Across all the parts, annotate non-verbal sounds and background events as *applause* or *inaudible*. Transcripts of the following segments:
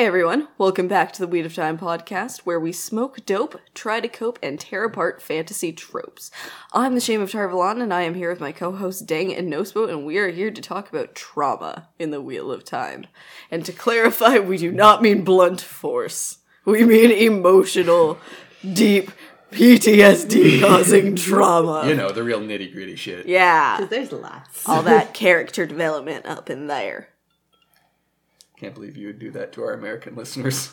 Hi, everyone. Welcome back to the Weed of Time podcast, where we smoke dope, try to cope, and tear apart fantasy tropes. I'm the Shame of Tar Valon, and I am here with my co hosts Deng and Nospo, and we are here to talk about trauma in the Wheel of Time. And to clarify, we do not mean blunt force, we mean emotional, deep, PTSD causing *laughs* trauma. You know, the real nitty gritty shit. yeah. There's lots. All that character development up in there. Can't believe you would do that to our American listeners.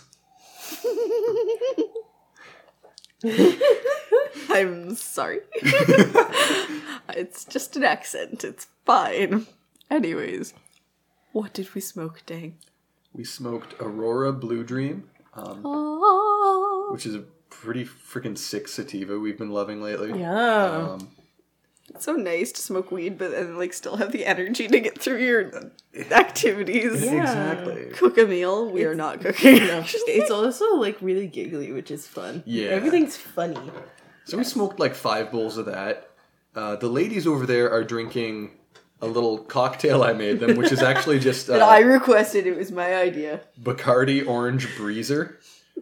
I'm sorry. *laughs* it's just an accent. It's fine. Anyways, what did we smoke, Deng? We smoked Aurora Blue Dream, um, Oh, which is a pretty freaking sick sativa we've been loving lately. Yeah. Um, it's so nice to smoke weed, but then like still have the energy to get through your activities. Exactly. Cook a meal. We are not cooking. no, *laughs* it's also like really giggly, which is fun. Yeah. Everything's funny. So we smoked like five bowls of that. Uh, the ladies over there are drinking a little cocktail I made them, which is actually just *laughs* But I uh, requested. It was my idea. Bacardi Orange Breezer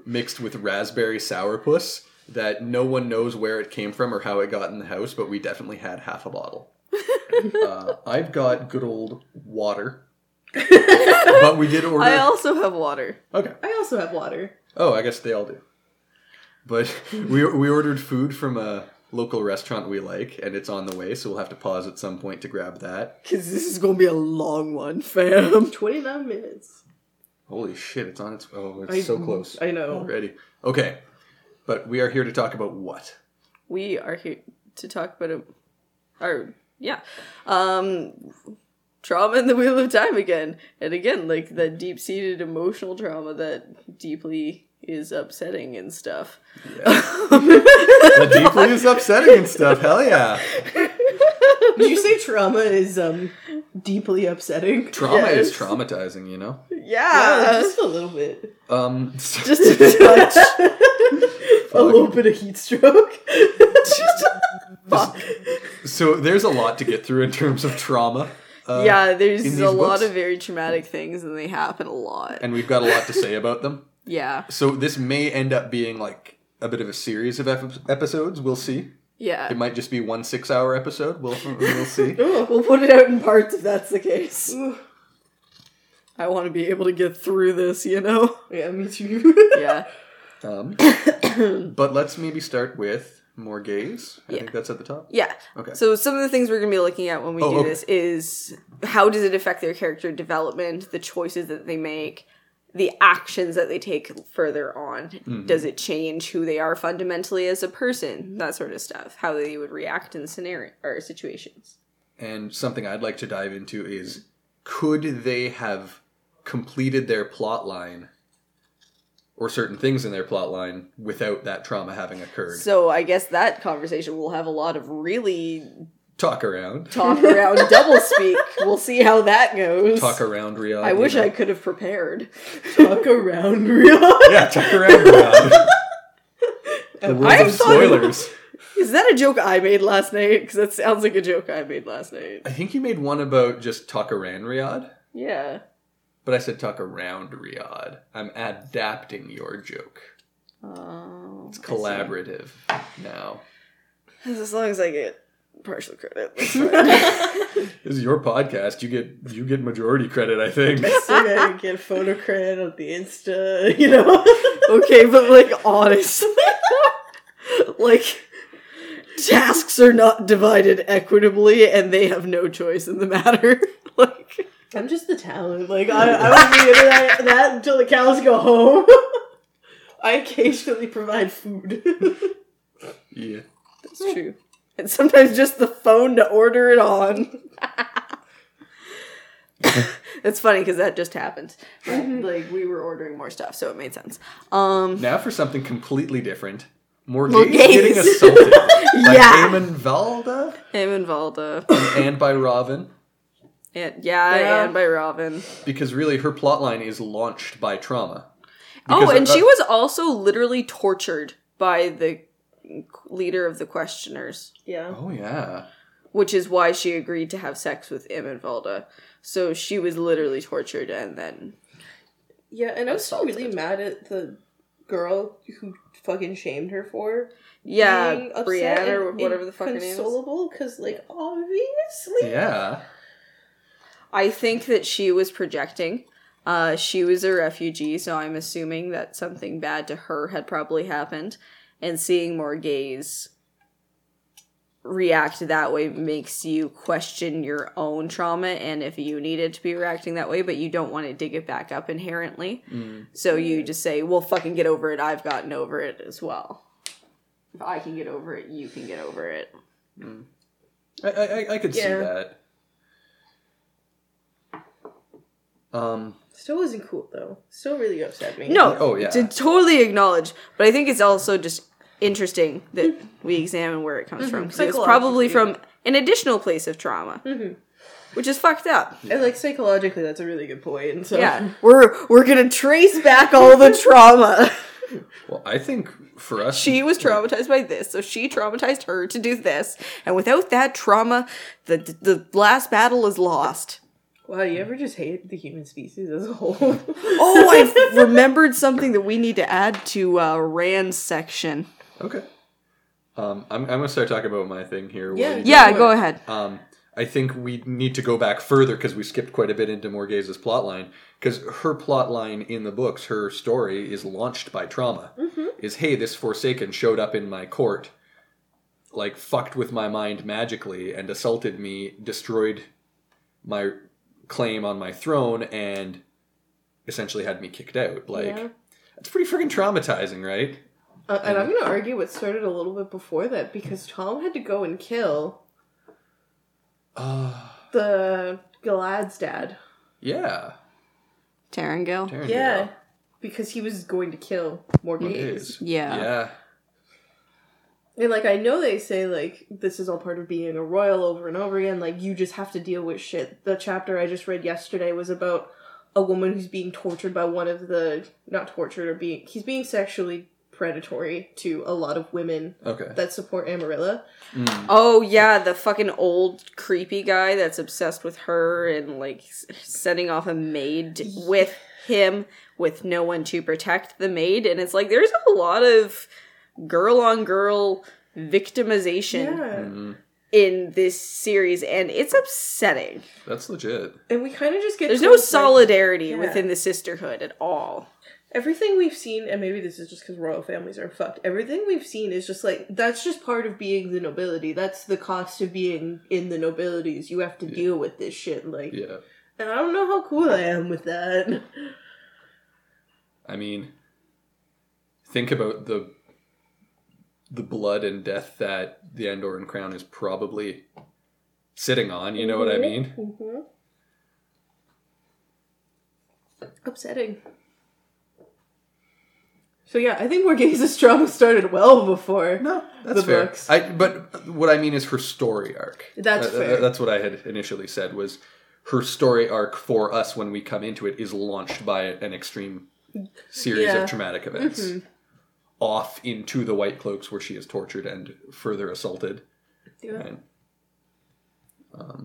mixed with raspberry sourpuss that no one knows where it came from or how it got in the house, but we definitely had half a bottle. *laughs* uh, I've got good old water. *laughs* but we did order. I also have water. okay. I also have water. Oh, I guess they all do. But *laughs* we we ordered food from a local restaurant we like, and it's on the way, so we'll have to pause at some point to grab that. Because this is going to be a long one, fam. 29 minutes. Holy shit! It's on its. Oh, it's I- so close. I know. Already. Okay, but we are here to talk about what. we are here to talk about a, our yeah um trauma in the wheel of time again and again like the deep-seated emotional trauma that deeply is upsetting and stuff That deeply *laughs* is upsetting and stuff. Hell yeah! Did you say trauma is um deeply upsetting? Trauma is traumatizing, you know. yeah, Yeah, just a little bit. Um, *laughs* just a touch *laughs* A little bit of heat stroke. *laughs* fuck so there's a lot to get through in terms of trauma. Uh, yeah there's a lot of very traumatic things and they happen a lot and we've got a lot to say about them. *laughs* yeah So this may end up being like a bit of a series of ep- episodes. We'll see. yeah It might just be one six-hour episode. We'll *laughs* we'll see. we'll put it out in parts if that's the case *sighs* i want to be able to get through this you know yeah, me too. yeah Um, *coughs* but let's maybe start with Morgase. I Yeah. think that's at the top. Yeah. Okay. So some of the things we're going to be looking at when we Oh, do okay. this is how does it affect their character development, the choices that they make, the actions that they take further on. Mm-hmm. Does it change who they are fundamentally as a person? That sort of stuff. How they would react in scenario or situations. And something I'd like to dive into is could they have completed their plot line or certain things in their plot line without that trauma having occurred? So I guess that conversation will have a lot of really Talk around. talk around *laughs* double speak. We'll see how that goes. Talk around Riyadh. I wish know. I could have prepared. Talk *laughs* around real. Yeah, talk around Riyadh. the world I of spoilers. Is that a joke I made last night? Because that sounds like a joke I made last night. I think you made one about just talk around Riyadh. Yeah. But I said talk around Riyadh. I'm adapting your joke. Oh. It's collaborative now. As long as I get partial credit. *laughs* This is your podcast. You get you get majority credit, I think. *laughs* Still gotta get photo credit on the Insta, *laughs* you know? okay, but like honestly, like tasks are not divided equitably, and they have no choice in the matter. like, I'm just the talent. Like, I, I won't be into that, that until the cows go home. *laughs* I occasionally provide food. Yeah. that's true. And sometimes just the phone to order it on. *laughs* It's funny because that just happened. Like we were ordering more stuff, so it made sense. Um, Now for something completely different. More Morgase, getting assaulted by *laughs* Yeah. Eamon Valda Eamon Valda, and by Rahvin. And yeah, Yeah. and by Rahvin. Because really her plotline is launched by trauma. Oh, Because, and uh, she was also literally tortured by the leader of the questioners, Yeah. Oh yeah. which is why she agreed to have sex with Eamon Valda. So she was literally tortured and then Yeah, and I was still really mad at the girl who fucking shamed her for yeah, being upset Breane or whatever the fuck her name is. inconsolable because like obviously Yeah. I think that she was projecting. Uh, she was a refugee, so I'm assuming that something bad to her had probably happened. And seeing Morgase react that way makes you question your own trauma and if you needed to be reacting that way, but you don't want to dig it back up inherently. So you just say, well, fucking get over it. I've gotten over it as well. If I can get over it, you can get over it. I I, I- I could see that. Um. still wasn't cool though. Still really upset me. No, Oh, yeah. to totally acknowledge, but I think it's also just interesting that mm-hmm. we examine where it comes mm-hmm. from. 'cause it's probably from an additional place of trauma, mm-hmm. which is fucked up. and like psychologically, that's a really good point. So Yeah, *laughs* we're we're gonna trace back all the trauma. *laughs* Well, I think for us, she was traumatized by this, so she traumatized her to do this, and without that trauma, the the last battle is lost. Wow, you ever just hate the human species as a whole? *laughs* Oh, I remembered something that we need to add to uh, Rand's section. Okay. Um, I'm, I'm gonna start talking about my thing here. Yeah. Yeah, go ahead. Um, I think we need to go back further because we skipped quite a bit into Morgase's plotline. Because her plotline in the books, her story is launched by trauma. Is hey, this Forsaken showed up in my court, like fucked with my mind magically and assaulted me, destroyed my claim on my throne, and essentially had me kicked out. Like Yeah. that's pretty freaking traumatizing, right? Uh, and I'm gonna argue it started a little bit before that because Tom had to go and kill Uh, the Galad's dad. yeah. Taringail. Tarantino. Yeah, because he was going to kill more It gays. is. Yeah. Yeah. And like I know they say like this is all part of being a royal over and over again. Like you just have to deal with shit. The chapter I just read yesterday was about a woman who's being tortured by one of the not tortured or being he's being sexually predatory to a lot of women Okay. that support Arymilla. Hmm. Oh yeah, the fucking old creepy guy that's obsessed with her and like sending off a maid with him with no one to protect the maid and it's like there's a lot of girl on girl victimization Yeah. Mm-hmm. in this series and it's upsetting. That's legit. And we kind of just get There's told, no like, solidarity yeah. within the sisterhood at all. everything we've seen, and maybe this is just because royal families are fucked. Everything we've seen is just like that's just part of being the nobility. That's the cost of being in the nobilities. You have to deal with this shit. Like, Yeah. and I don't know how cool I am with that. I mean, think about the the blood and death that the Andoran crown is probably sitting on. You know what I mean? Mm-hmm. Upsetting. So yeah, I think Morgase's trauma started well before. No, that's The fair. books. I but what I mean is her story arc. That's Uh, fair. That's what I had initially said was her story arc for us when we come into it is launched by an extreme series Yeah. Mm-hmm. of traumatic events. Off into the White Cloaks where she is tortured and further assaulted. Yeah. And A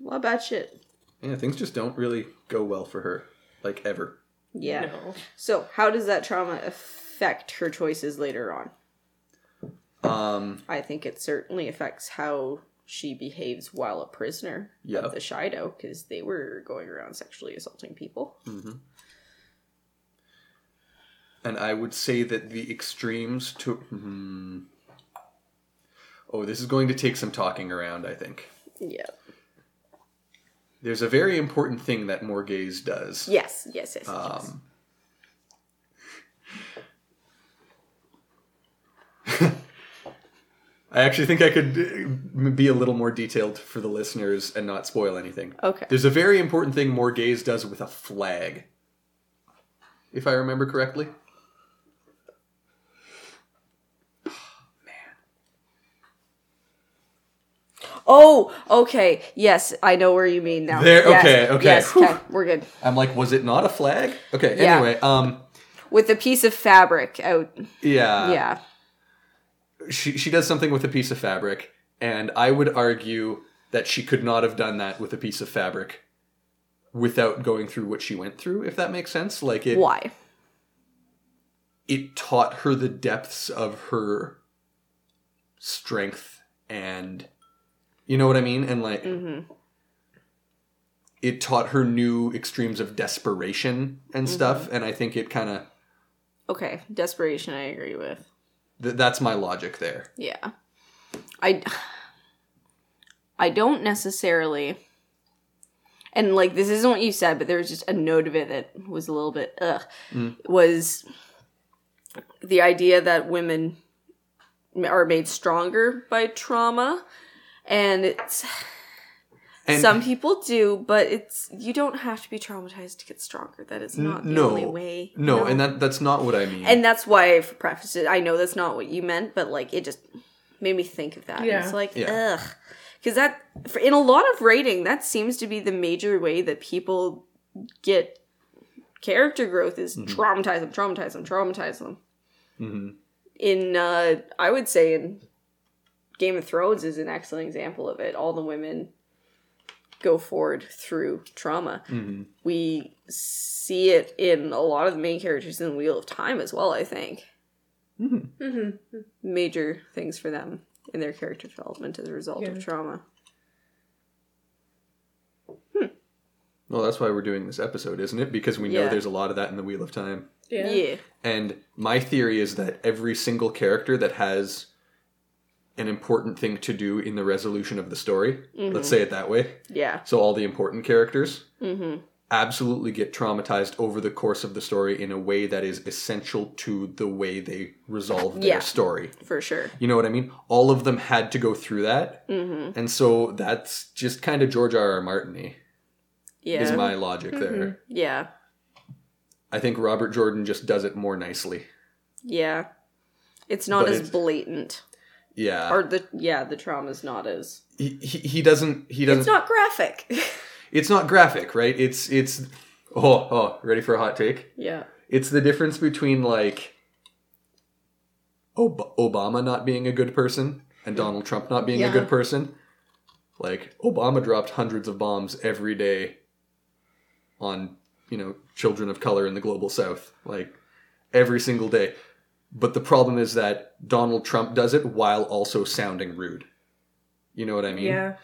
lot of bad shit. yeah, things just don't really go well for her. Like ever. Yeah. No. So how does that trauma affect her choices later on? Um I think it certainly affects how she behaves while a prisoner Yep. of the Shaido, because they were going around sexually assaulting people. And I would say that the extremes to hmm. Oh, this is going to take some talking around, I think. Yeah. There's a very important thing that Morgase does. Yes, yes, yes. yes. Um, *laughs* I actually think I could uh, be a little more detailed for the listeners and not spoil anything. Okay. There's a very important thing Morgase does with a flag. If I remember correctly. Oh, okay. Yes, I know where you mean now. There- Yes, okay, okay. Yes, Whew. okay, we're good. I'm like, was it not a flag? Okay, Yeah. anyway, um With a piece of fabric out. yeah. yeah. she she does something with a piece of fabric, and I would argue that she could not have done that with a piece of fabric without going through what she went through. If that makes sense, like it Why? it taught her the depths of her strength and you know what I mean, and like. Mm-hmm. It taught her new extremes of desperation and mm-hmm. stuff, and I think it kind of Okay, desperation. I agree with. th- that's my logic there. Yeah. I I don't necessarily and like this isn't what you said, but there was just a note of it that was a little bit ugh. Mm. Was the idea that women are made stronger by trauma and it's And some people do, but it's you don't have to be traumatized to get stronger. That is not the no, only way. you no, know? and that that's not what I mean. and that's why I've prefaced it. I know that's not what you meant, but like it just made me think of that. Yeah. It's like Yeah. ugh, because that for, in a lot of writing, that seems to be the major way that people get character growth is Mm-hmm. traumatize them, traumatize them, traumatize them. hmm In uh, I would say in Game of Thrones is an excellent example of it. All the women go forward through trauma. hmm We see it in a lot of the main characters in Wheel of Time as well. I think hmm Mm-hmm. major things for them in their character development as a result Yeah. of trauma. Well, that's why we're doing this episode, isn't it? Because we know Yeah. there's a lot of that in the Wheel of Time. Yeah. Yeah. And my theory is that every single character that has an important thing to do in the resolution of the story, let's say it that way. Yeah. So all the important characters Mm-hmm. absolutely get traumatized over the course of the story in a way that is essential to the way they resolve their Yeah. story. For sure. You know what I mean? All of them had to go through that. Mm-hmm. And so that's just kind of George R. R. Martin Yeah. is my logic there. yeah. I think Robert Jordan just does it more nicely. Yeah. It's not But as blatant. Yeah. Or the yeah, the trauma's not as he, he, he doesn't he doesn't It's not graphic. *laughs* it's not graphic, right? It's it's oh oh, ready for a hot take? yeah. It's the difference between like Ob- Obama not being a good person and Donald Trump not being a good person. Like Obama dropped hundreds of bombs every day on, you know, children of color in the global south, like every single day. But the problem is that Donald Trump does it while also sounding rude. You know what I mean? Yeah.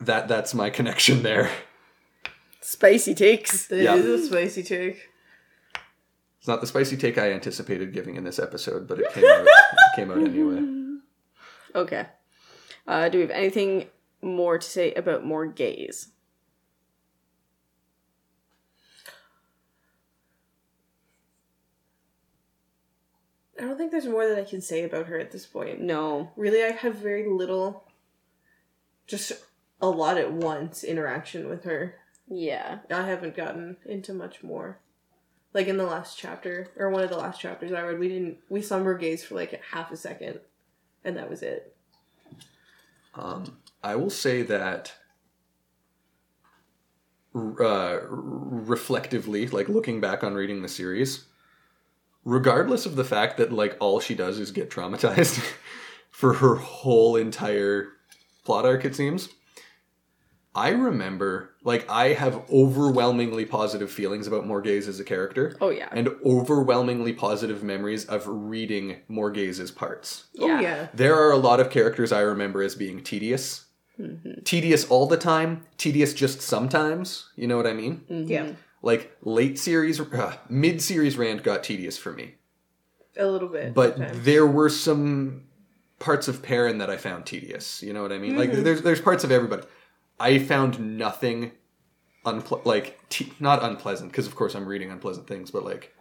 That that's my connection there. Spicy takes. It Yeah. is a spicy take. It's not the spicy take I anticipated giving in this episode, but it came out, it came out anyway. *laughs* Okay. Uh, do we have anything more to say about Morgase? I don't think there's more that I can say about her at this point. No. Really, I have very little, just a lot at once interaction with her. Yeah. I haven't gotten into much more. Like in the last chapter, or one of the last chapters I read, we didn't we summer gaze for like half a second, and that was it. Um, I will say that uh, reflectively, like looking back on reading the series, regardless of the fact that like all she does is get traumatized *laughs* for her whole entire plot arc, it seems. I remember, like, I have overwhelmingly positive feelings about Morgase as a character, Oh yeah. and overwhelmingly positive memories of reading Morgase's parts. Oh, yeah. Oh yeah, There are a lot of characters I remember as being tedious. Mm-hmm. Tedious all the time, tedious just sometimes. You know what I mean? yeah, Like late series, uh, mid series Rand got tedious for me. a little bit. But sometimes. there were some parts of Perrin that I found tedious. You know what I mean? Like there's there's parts of everybody. I found nothing unple- like te- not unpleasant because of course I'm reading unpleasant things, but like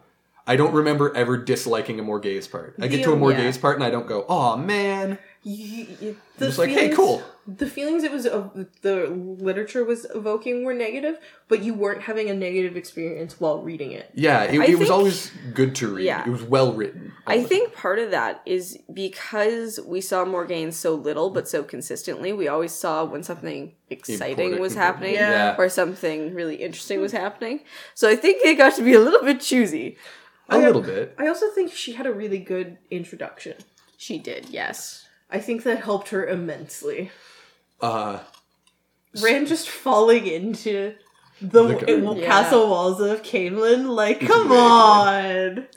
I don't remember ever disliking a more Morgase part. I get to a Yeah. Morgase part and I don't go, "Oh man." You- just like, "Hey, cool." The feelings it was uh, the literature was evoking were negative, but you weren't having a negative experience while reading it. Yeah, it, I it was always good to read. Yeah. It was well written. I think part of that is because we saw Morgaine so little but so consistently. We always saw when something exciting Important- was happening Yeah. or something really interesting was happening. So I think it got to be a little bit choosy. A I- little bit. I also think she had a really good introduction. She did, yes. I think that helped her immensely. Uh, Rand just falling into the, The garden. Yeah. castle walls of Caemlyn, like, *laughs* come on!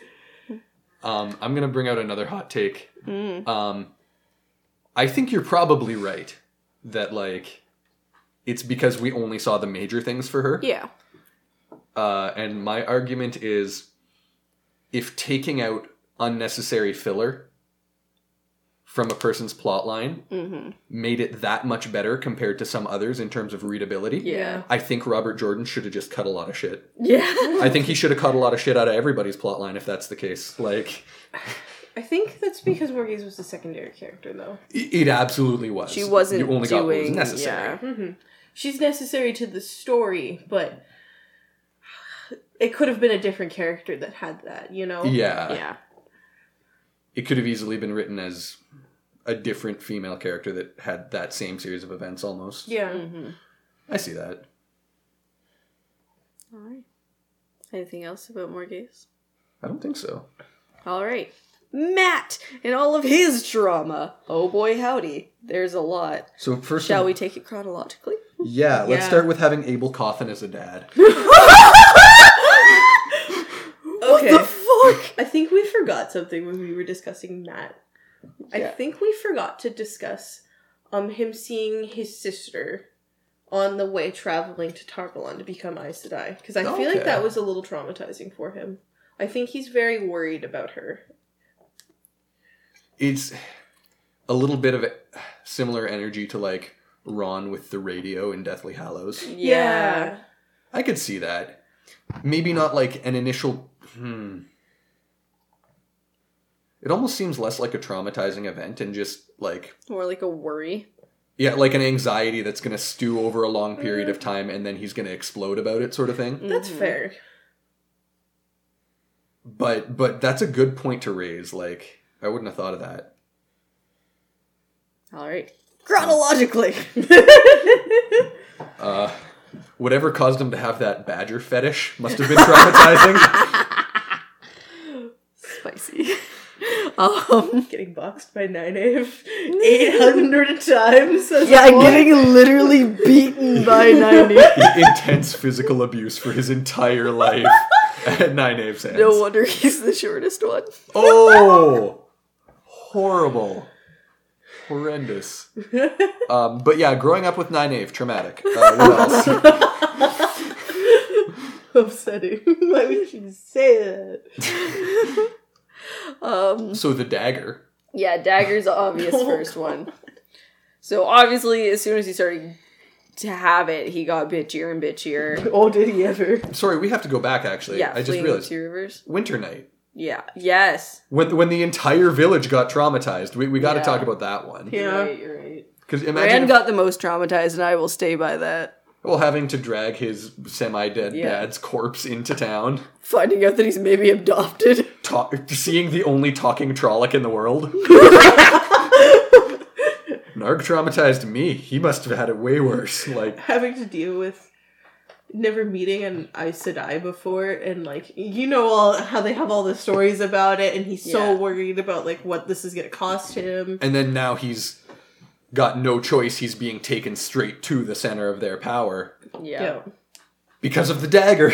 um, I'm gonna bring out another hot take. Um, I think you're probably right that like it's because we only saw the major things for her. Yeah. Uh, and my argument is if taking out unnecessary filler from a person's plot line Mm-hmm. made it that much better compared to some others in terms of readability, Yeah. I think Robert Jordan should have just cut a lot of shit. Yeah. I think he should have cut a lot of shit out of everybody's plot line if that's the case. Like, I think that's because Morgase was the secondary character, though. it, it absolutely was. she wasn't You only got what was necessary. Yeah. She's necessary to the story, but it could have been a different character that had that, you know? Yeah. Yeah. It could have easily been written as a different female character that had that same series of events almost. Yeah. Mm-hmm. I see that. All right. Anything else about Morgase? I don't think so. All right. Mat and all of his drama. Oh boy, howdy. There's a lot. So first Shall of- we take it chronologically? Yeah, let's Yeah. start with having Abell Cauthon as a dad. *laughs* Okay. fuck? I think we forgot something when we were discussing Mat. I Yeah. think we forgot to discuss um him seeing his sister on the way traveling to Tar Valon to become Aes Sedai because I feel like that was a little traumatizing for him. I think he's very worried about her. It's a little bit of a similar energy to like Ron with the radio in Deathly Hallows. Yeah. I could see that. Maybe not like an initial. Hmm. It almost seems less like a traumatizing event and just like More like a worry. yeah, like an anxiety that's gonna stew over a long period of time and then he's gonna explode about it, sort of thing. That's Mhm. fair. But but that's a good point to raise. Like I wouldn't have thought of that. All right. Chronologically. *laughs* Uh, whatever caused him to have that badger fetish must have been traumatizing. *laughs* Spicy. *laughs* Um, *laughs* Getting boxed by Nynaeve 800 *laughs* times. as yeah, a boy. getting literally beaten by 90. Intense physical abuse for his entire life at Nynaeve's hands. No wonder he's the shortest one. Oh, horrible, horrendous. Um, but yeah, growing up with Nine Ave, traumatic. Uh, what else? upsetting. Why would you say that? Um, so the dagger. yeah, Dagger's the obvious *laughs* first one. So obviously, as soon as he started to have it, he got bitchier and bitchier. *laughs* Oh, did he ever? Sorry, we have to go back. Actually, Yeah, I just realized Two Rivers. Winter Night. Yeah. Yes. When when the entire village got traumatized, we, we got to Yeah. talk about that one. Yeah. You're right. You're right. Because imagine Rand if- got the most traumatized, and I will stay by that. Well having to drag his semi-dead Yeah. dad's corpse into town, Finding out that he's maybe adopted. talk, seeing the only talking Trolloc in the world. *laughs* Narg traumatized me. He must have had it way worse. Like Having to deal with never meeting an Aes Sedai before, and like you know all how they have all the stories about it, and he's so Yeah. worried about like what this is gonna cost him. And then now he's got no choice. He's being taken straight to the center of their power Yeah. Yeah. because of the dagger.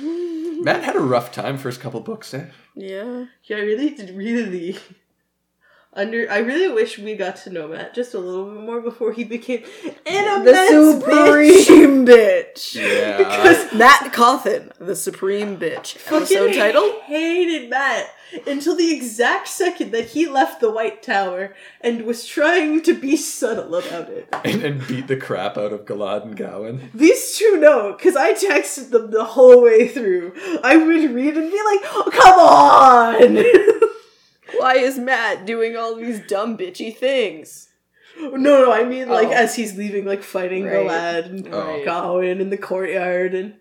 Mat had a rough time first couple books. Eh? Yeah. Yeah, I really did really under I really wish we got to know Mat just a little bit more before he became an The immense bitch. supreme bitch. *laughs* Yeah. Because Mat Cauthon, the supreme bitch. Episode fucking title? hated Mat until the exact second that he left the White Tower and was trying to be subtle about it. *laughs* and, and beat the crap out of Galad and Gawyn. These two know, because I texted them the whole way through. I would read and be like, oh, come on! *laughs* Why is Mat doing all these dumb bitchy things? no, no, I mean, like, Oh. as he's leaving, like, fighting Right. Galad and Oh. Gawyn in the courtyard and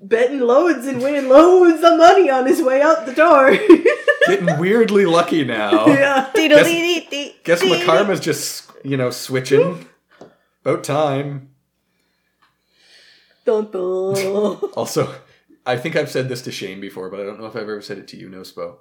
betting loads and winning loads of money on his way out the door. *laughs* Getting weirdly lucky now. yeah. *laughs* Guess my karma's just, you know, switching. About time. Dun, dun. Also, I think I've said this to Shane before, but I don't know if I've ever said it to you, Nospo.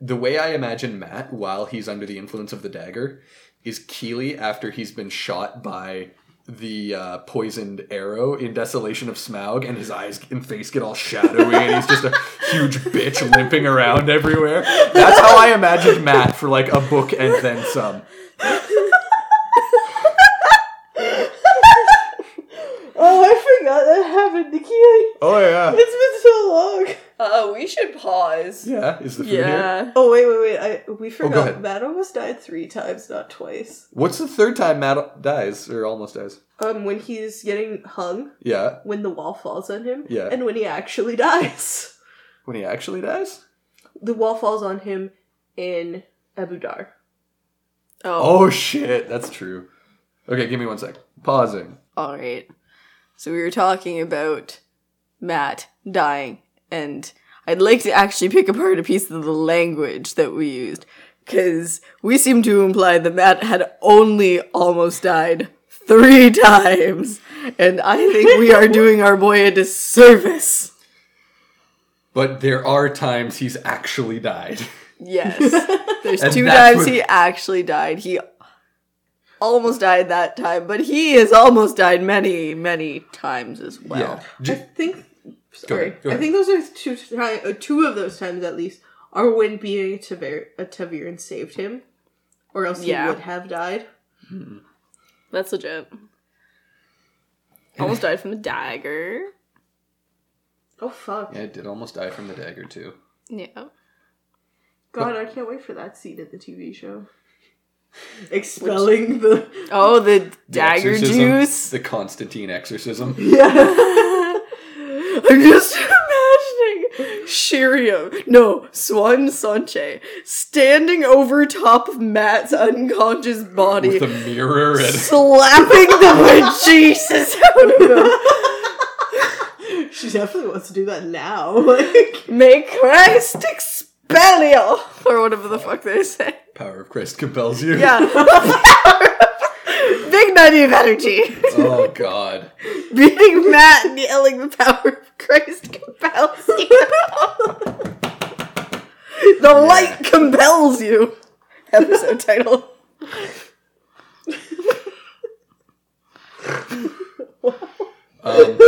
The way I imagine Mat while he's under the influence of the dagger is Kili after he's been shot by the uh, poisoned arrow in Desolation of Smaug, and his eyes and face get all shadowy, and he's just a huge bitch limping around everywhere. That's how I imagined Mat for like a book and then some. Oh, I forgot that happened to Kili. Oh yeah, It's been so long. Uh, we should pause. yeah. Is the food here? Yeah. Oh wait, wait, wait! I we go forgot. ahead. Mat almost died three times, not twice. What's the third time Mat dies or almost dies? Um, when he's getting hung, Yeah, when the wall falls on him, Yeah. and when he actually *laughs* dies. when he actually dies. The wall falls on him in Ebou Dar. Oh, Oh shit, that's true. Okay, give me one sec. Pausing. all right. So we were talking about Mat dying, and I'd like to actually pick apart a piece of the language that we used, because we seem to imply that Mat had only almost died three *laughs* times, and I think we are doing our boy a disservice. But there are times he's actually died. Yes. *laughs* There's two times what- he actually died. He almost died that time, but he has almost died many, many times as well. I J- think. Sorry, ahead, go I think those are two. ti- uh, Two of those times at least are when being a ta'veren, a ta'veren saved him, or else he would have died. That's legit. *laughs* Almost died from the dagger. Oh fuck! yeah, I did almost die from the dagger too. Yeah. God, I can't wait for that scene at the TV show. *laughs* Expelling the Oh, the The dagger exorcism, juice. The Constantine exorcism. *laughs* I'm just *laughs* imagining Shiriam, no, Siuan Sanche, standing over top of Mat's unconscious body, With a mirror and *laughs* slapping the Jesus out of him. She definitely wants to do that now. *laughs* Like, May Christ expel you! Or whatever the fuck they say. power of Christ compels you. Yeah. Big nutty of energy. Oh god. *laughs* Beating Mat and yelling the power of Christ compels you. the light compels you. Episode title. Um,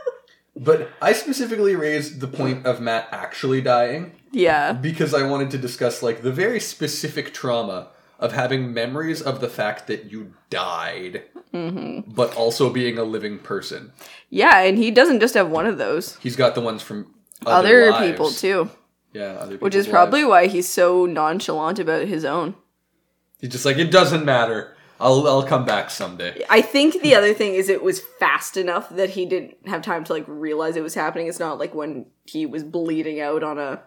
*laughs* but I specifically raised the point of Mat actually dying Yeah. because I wanted to discuss like the very specific trauma of having memories of the fact that you died, mm-hmm. but also being a living person. Yeah, and he doesn't just have one of those. He's got the ones from Other, other, lives. people too. Yeah, other Which is people's probably why he's so nonchalant about his own. he's just like it doesn't matter. I'll I'll come back someday. I think the other thing is it was fast enough that he didn't have time to like realize it was happening. It's not like when he was bleeding out on a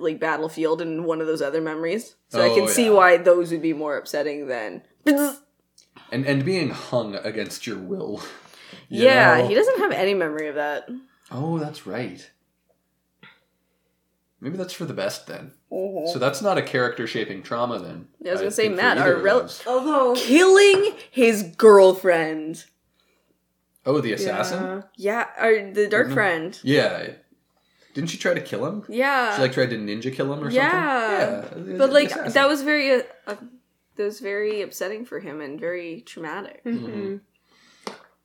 like battlefield and one of those other memories. So I Oh, can see why those would be more upsetting than *laughs* And and being hung against your will. you Yeah, know? he doesn't have any memory of that. Oh, that's right. Maybe that's for the best then. So that's not a character shaping trauma then. I was gonna say, Mat, our rel- although Killing his girlfriend. Oh, the assassin? Yeah. Yeah, or the dark Mhm. friend. Yeah. Didn't she try to kill him? Yeah. She like tried to ninja kill him or Yeah. something? Yeah. but like assassin. that was very uh, uh, that was very upsetting for him and very traumatic. Mhm.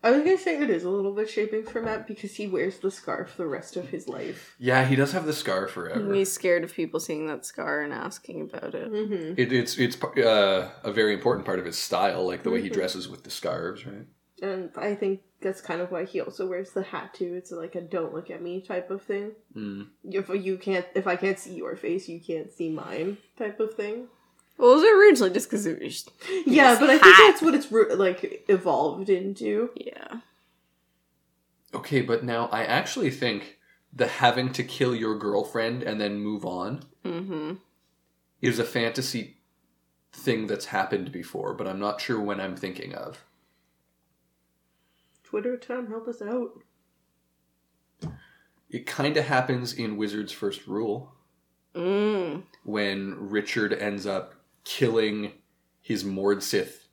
I was gonna say it is a little bit shaping for Mat because he wears the scarf the rest of his life. Yeah, he does have the scar forever. He's scared of people seeing that scar and asking about it. Mm-hmm. It, it's it's uh, a very important part of his style, like the way he dresses with the scarves, right? And I think that's kind of why he also wears the hat too. It's like a "don't look at me" type of thing. Mm. If you can't, if I can't see your face, you can't see mine type of thing. Well, it was *laughs* originally just because it was Yeah, but I think hat. that's what it's ru- like evolved into. yeah. Okay, but now I actually think the having to kill your girlfriend and then move on Mm-hmm. is a fantasy thing that's happened before, but I'm not sure when I'm thinking of. Twitter time, help us out. It kind of happens in Wizard's First Rule Mm. when Richard ends up killing his Mord-Sith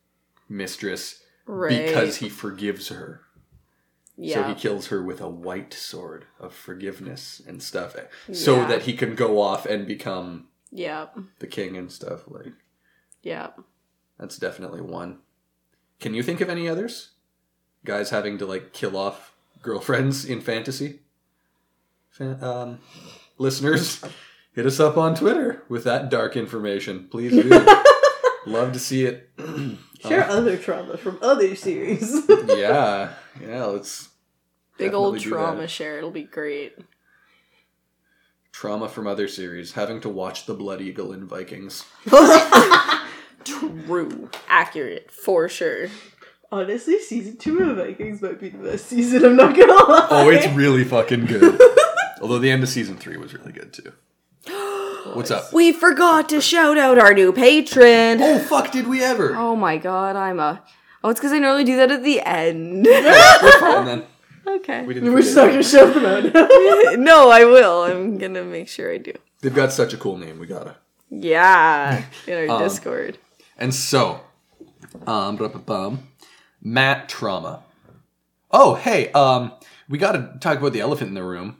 mistress Right. because he forgives her. Yeah. So he kills her with a white sword of forgiveness and stuff, so Yeah. that he can go off and become yeah. the king and stuff. Like Yeah. that's definitely one. Can you think of any others? Guys having to like kill off girlfriends in fantasy. Fan- um, listeners, hit us up on Twitter with that dark information, please do. *laughs* Love to see it. *clears throat* Share other trauma from other series. *laughs* yeah, yeah. Let's Big old trauma share. It'll be great. trauma from other series. Having to watch the Blood Eagle in Vikings. *laughs* True. Accurate. For sure. Honestly, season two of Vikings might be the best season. I'm not gonna lie. Oh, it's really fucking good. *laughs* Although the end of season three was really good too. What's up? We forgot to shout out our new patron. Oh fuck! Did we ever? Oh my god, I'm a. Oh, it's because I normally do that at the end. *laughs* We're fine then. okay. We didn't. We're just not gonna show them out. *laughs* no, I will. I'm gonna make sure I do. They've got such a cool name. We gotta. Yeah, in our Um, Discord. And so, um, bum, Mat trauma. Oh, hey, um, we got to talk about the elephant in the room.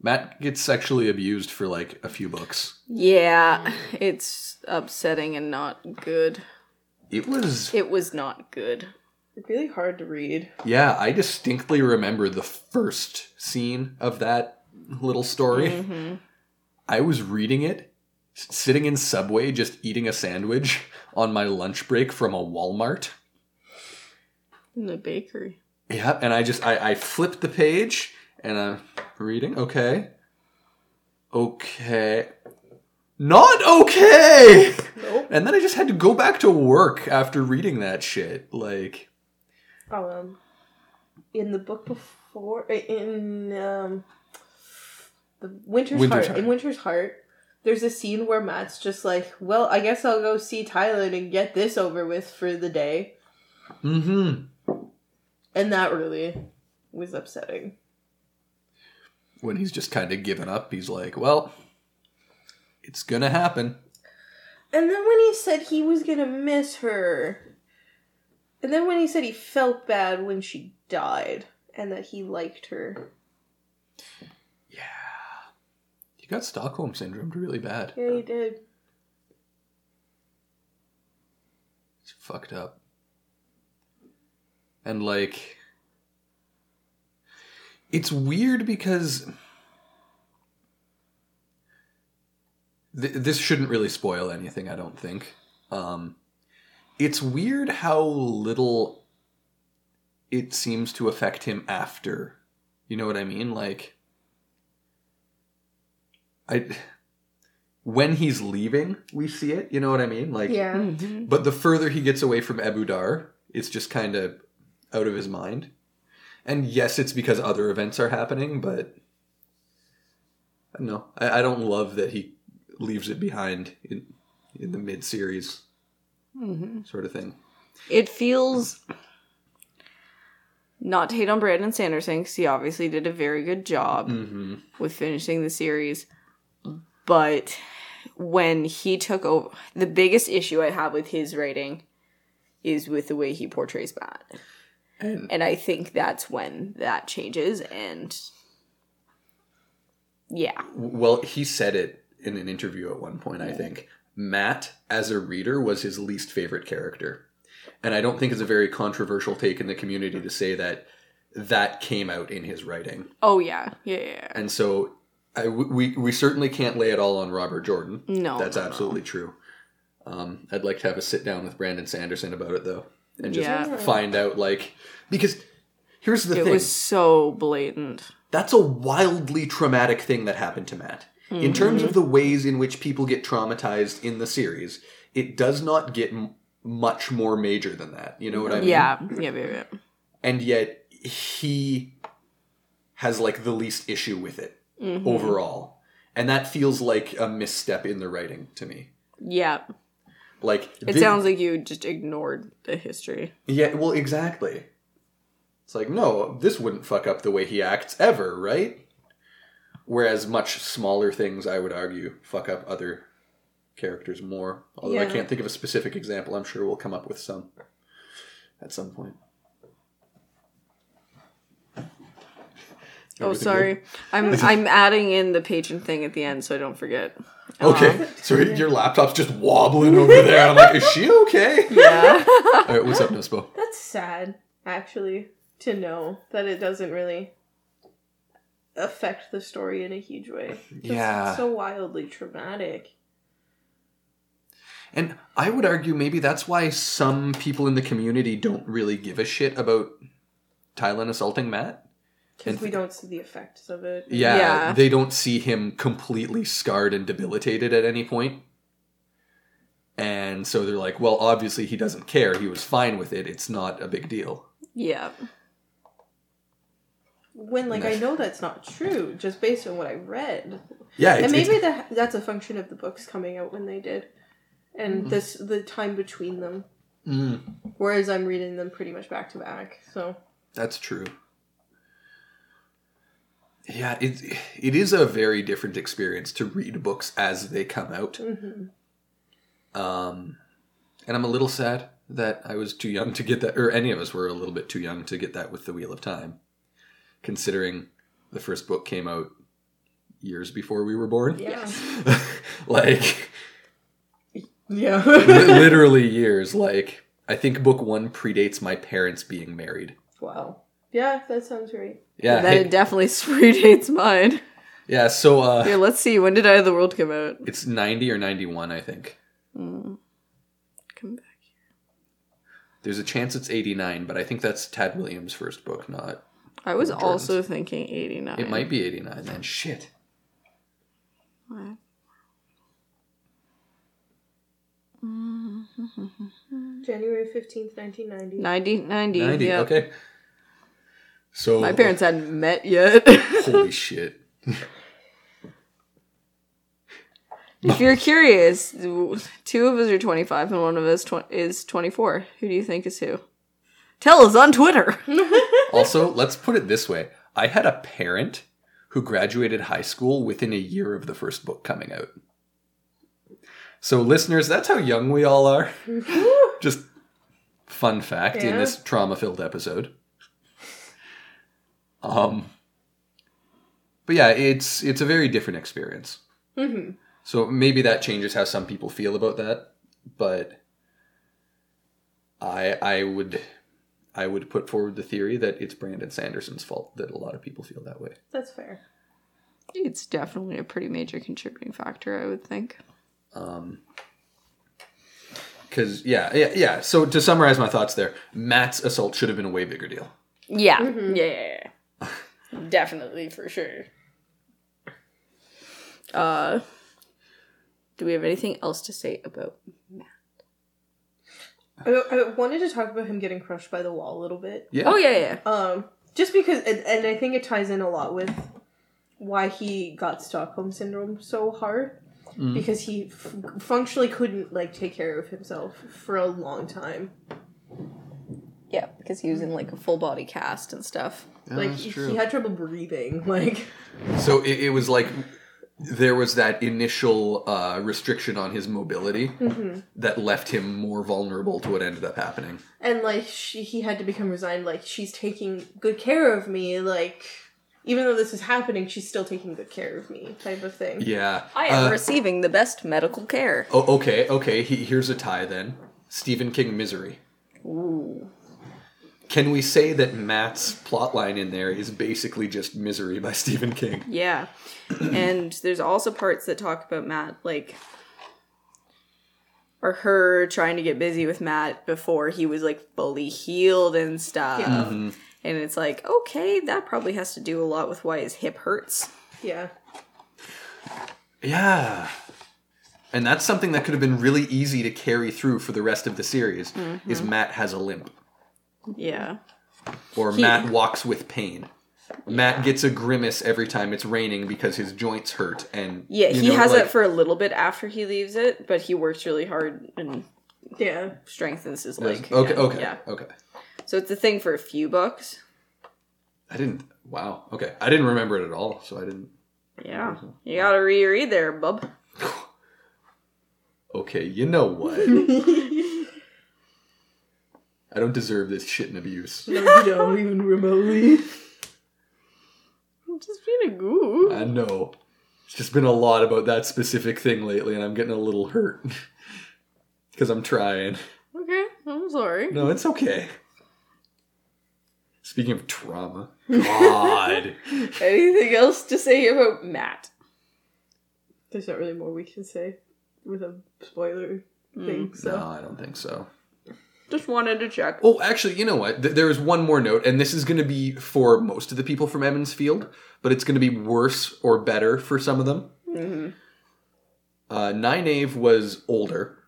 Mat gets sexually abused for like a few books. Yeah, it's upsetting and not good. It was, It was not good. really hard to read. yeah, I distinctly remember the first scene of that little story. I was reading it, sitting in Subway, just eating a sandwich on my lunch break from a Walmart. In the bakery. Yeah, and I just I, I flipped the page and I'm reading. Okay. Okay. Not okay. Nope. And then I just had to go back to work after reading that shit. Like Um, in the book before, in um, the Winter's, Winter's Heart, Heart. in Winter's Heart, there's a scene where Mat's just like, "Well, I guess I'll go see Tylin and get this over with for the day," mm-hmm. And that really was upsetting. When he's just kind of given up, he's like, Well, it's gonna happen. And then when he said he was gonna miss her, and then when he said he felt bad when she died, and that he liked her, Yeah. He got Stockholm syndrome really bad. yeah, he did. It's fucked up. And like it's weird because th- this shouldn't really spoil anything, I don't think. Um it's weird how little it seems to affect him after. You know what I mean? Like I when he's leaving, we see it, you know what I mean? Like Yeah. but the further he gets away from Ebou Dar, it's just kind of out of his mind. And yes, it's because other events are happening, but I don't know. I, I don't love that he leaves it behind in in the mid series sort of thing. It feels not to hate on Brandon Sanderson because he obviously did a very good job Mm-hmm. with finishing the series. But when he took over, the biggest issue I have with his writing is with the way he portrays Mat. And And I think that's when that changes. And yeah. well, he said it in an interview at one point. I think Mat, as a reader, was his least favorite character, and I don't think it's a very controversial take in the community to say that that came out in his writing. Oh, yeah. Yeah, yeah, yeah. And so I, we, we certainly can't lay it all on Robert Jordan. No. That's no, no. absolutely true. Um, I'd like to have a sit down with Brandon Sanderson about it, though, and just Yeah. find out, like, because here's the It thing It was so blatant. that's a wildly traumatic thing that happened to Mat. In mm-hmm. terms of the ways in which people get traumatized in the series, it does not get m- much more major than that. You know what I mean? Yeah. Yeah, yeah, yeah. and yet he has like the least issue with it mm-hmm. overall and that feels like a misstep in the writing to me Yeah. Like It thi- sounds like you just ignored the history. yeah well exactly. It's like no this wouldn't fuck up the way he acts ever right? Whereas much smaller things i would argue fuck up other characters more. Although i can't think of a specific example. I'm sure we'll come up with some at some point. Oh, Everything sorry. I'm *laughs* I'm adding in the patron thing at the end, so I don't forget. Good? Okay. So your laptop's just wobbling over there. I'm like, is she okay? *laughs* Yeah. All right, what's up, NoSpo? That's sad, actually, to know that it doesn't really affect the story in a huge way. 'Cause Yeah. It's so wildly traumatic. And I would argue maybe that's why some people in the community don't really give a shit about Tylin assaulting Mat. Because we don't see the effects of it. Yeah, Yeah. they don't see him completely scarred and debilitated at any point. And so they're like, well, obviously he doesn't care. He was fine with it. It's not a big deal. yeah. When, like, I know that's not true, just based on what I read. Yeah, it's, and maybe it's- that that's a function of the books coming out when they did. And this the time between them. Mm, Whereas I'm reading them pretty much back to back. So that's true. Yeah, it it is a very different experience to read books as they come out. mhm. Um, and I'm a little sad that I was too young to get that, or any of us were a little bit too young to get that with the Wheel of Time, considering the first book came out years before we were born. yeah. *laughs* like Yeah. literally years. Like I think book one predates my parents being married. wow. Yeah, that sounds right. Yeah, that hey- it definitely *laughs* predates mine. yeah. So uh, Here, let's see. When did Eye of the World come out? it's ninety or ninety one, I think. Mm. Come back. There's a chance it's eighty nine, but I think that's Tad Williams' first book, not. I was Jordan's. also thinking 89. It might be eighty nine then. Shit. What? January 15th, 1990. 90, 90. 90 yeah. okay so My parents uh, hadn't met yet. *laughs* holy shit if you're curious, two of us are 25 and one of us tw- is 24. Who do you think is who? Tell us on Twitter. *laughs* also let's put it this way i had a parent who graduated high school within a year of the first book coming out so listeners that's how young we all are just fun fact in this trauma filled episode um but yeah it's it's a very different experience hmm So maybe that changes how some people feel about that, but I I would I would put forward the theory that it's Brandon Sanderson's fault that a lot of people feel that way. That's fair. It's definitely a pretty major contributing factor, I would think. Um cuz yeah, yeah, yeah. So to summarize my thoughts there, Mat's assault should have been a way bigger deal. Yeah. Yeah, yeah, yeah. Definitely, for sure. Uh, do we have anything else to say about? I, I wanted to talk about him getting crushed by the wall a little bit. Yeah. Oh yeah, yeah. Um, just because, and, and I think it ties in a lot with why he got Stockholm syndrome so hard. Because he f- functionally couldn't like take care of himself for a long time. Yeah, because he was in like a full body cast and stuff. Like he, he had trouble breathing. *laughs* Like So it, it was like there was that initial uh, restriction on his mobility that left him more vulnerable to what ended up happening. and like she, he had to become resigned. Like she's taking good care of me. Like even though this is happening, she's still taking good care of me. Type of thing. Yeah. I am Uh, receiving the best medical care. oh, okay, okay. He, here's a tie then. Stephen King Misery. Ooh. Can we say that Mat's plotline in there is basically just Misery by Stephen King? Yeah. and there's also parts that talk about Mat, like, or her trying to get busy with Mat before he was like fully healed and stuff. Yeah. Mm-hmm. And it's like, okay, that probably has to do a lot with why his hip hurts. Yeah. Yeah. And that's something that could have been really easy to carry through for the rest of the series mm-hmm. is Mat has a limp. Yeah. Or Mat walks with pain. Mat gets a grimace every time it's raining because his joints hurt and Yeah, he know, has like- it for a little bit after he leaves it, but he works really hard and Yeah. strengthens his leg. okay, again. okay, Yeah. okay. So it's a thing for a few books. I didn't. Wow. Okay, I didn't remember it at all, so I didn't. Yeah. You gotta reread there, bub. *laughs* Okay, you know what? *laughs* I don't deserve this shit and abuse. No, you don't even remotely. pretty good. I know. It's just been a lot about that specific thing lately, and I'm getting a little hurt. *laughs* Because I'm trying. Okay, I'm sorry. No, it's okay. Speaking of trauma, *laughs* God. Anything else to say about Mat? There's not really more we can say with a spoiler thing. Mm. So no, I don't think so. Just wanted to check. Oh, actually, you know what? Th- there is one more note, and this is going to be for most of the people from Emond's Field, but it's going to be worse or better for some of them. Mm-hmm. Uh, Nynaeve was older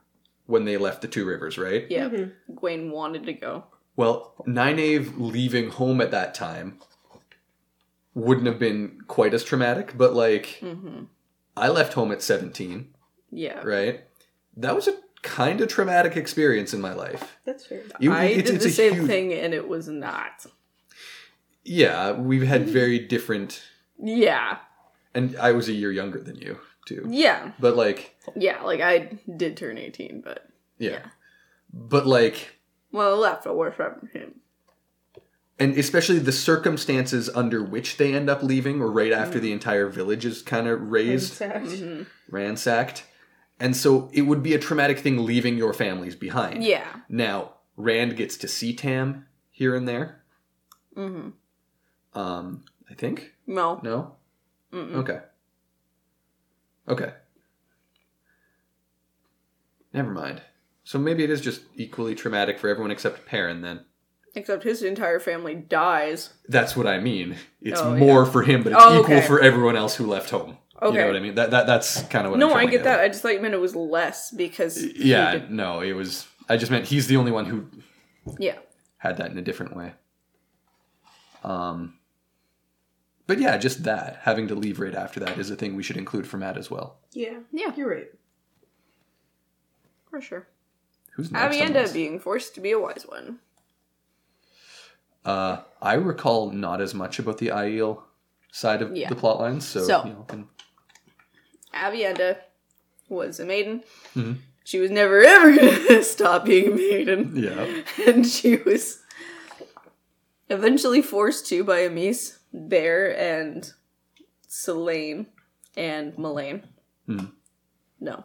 when they left the Two Rivers, right? Yeah, Gwen wanted to go. Well, Nynaeve leaving home at that time wouldn't have been quite as traumatic, but like, I left home at 17, Yeah. right? That was a kind of traumatic experience in my life. that's fair. It- I it's- did it's the same huge- thing and it was not. Yeah, we've had very different, Yeah. and I was a year younger than you, too. Yeah. But like, Yeah, like I did turn 18, but yeah. But like, well, left away from him. and especially the circumstances under which they end up leaving, or right Mm. after the entire village is kind of razed. Exact. ransacked. And so it would be a traumatic thing leaving your families behind. Yeah. Now, Rand gets to see Tam here and there. Mm-hmm. Um, I think? No. No? Mm-mm. Okay. Okay. Never mind. So maybe it is just equally traumatic for everyone except Perrin then. Except his entire family dies. That's what I mean. It's Oh, more for him, but it's Oh, equal okay. for everyone else who left home. You Okay. know what I mean? That, that that's kind of what I'm No, trying I to get that. I just thought you meant it was less because. Yeah, no, it was I just meant he's the only one who yeah. had that in a different way. Um, but yeah, just that having to leave right after that is a thing we should include for Mat as well. Yeah. Yeah. You're right. For sure. Who's next? on Aviendha this? being forced to be a wise one. Uh, I recall not as much about the Aiel side of Yeah. the plot lines, so, So- you know, can- Aviendha was a maiden. Mhm. She was never *laughs* ever gonna stop being a maiden. yeah, *laughs* and she was eventually forced to by Amys, Bair, and Selene and Melaine. Hmm. No.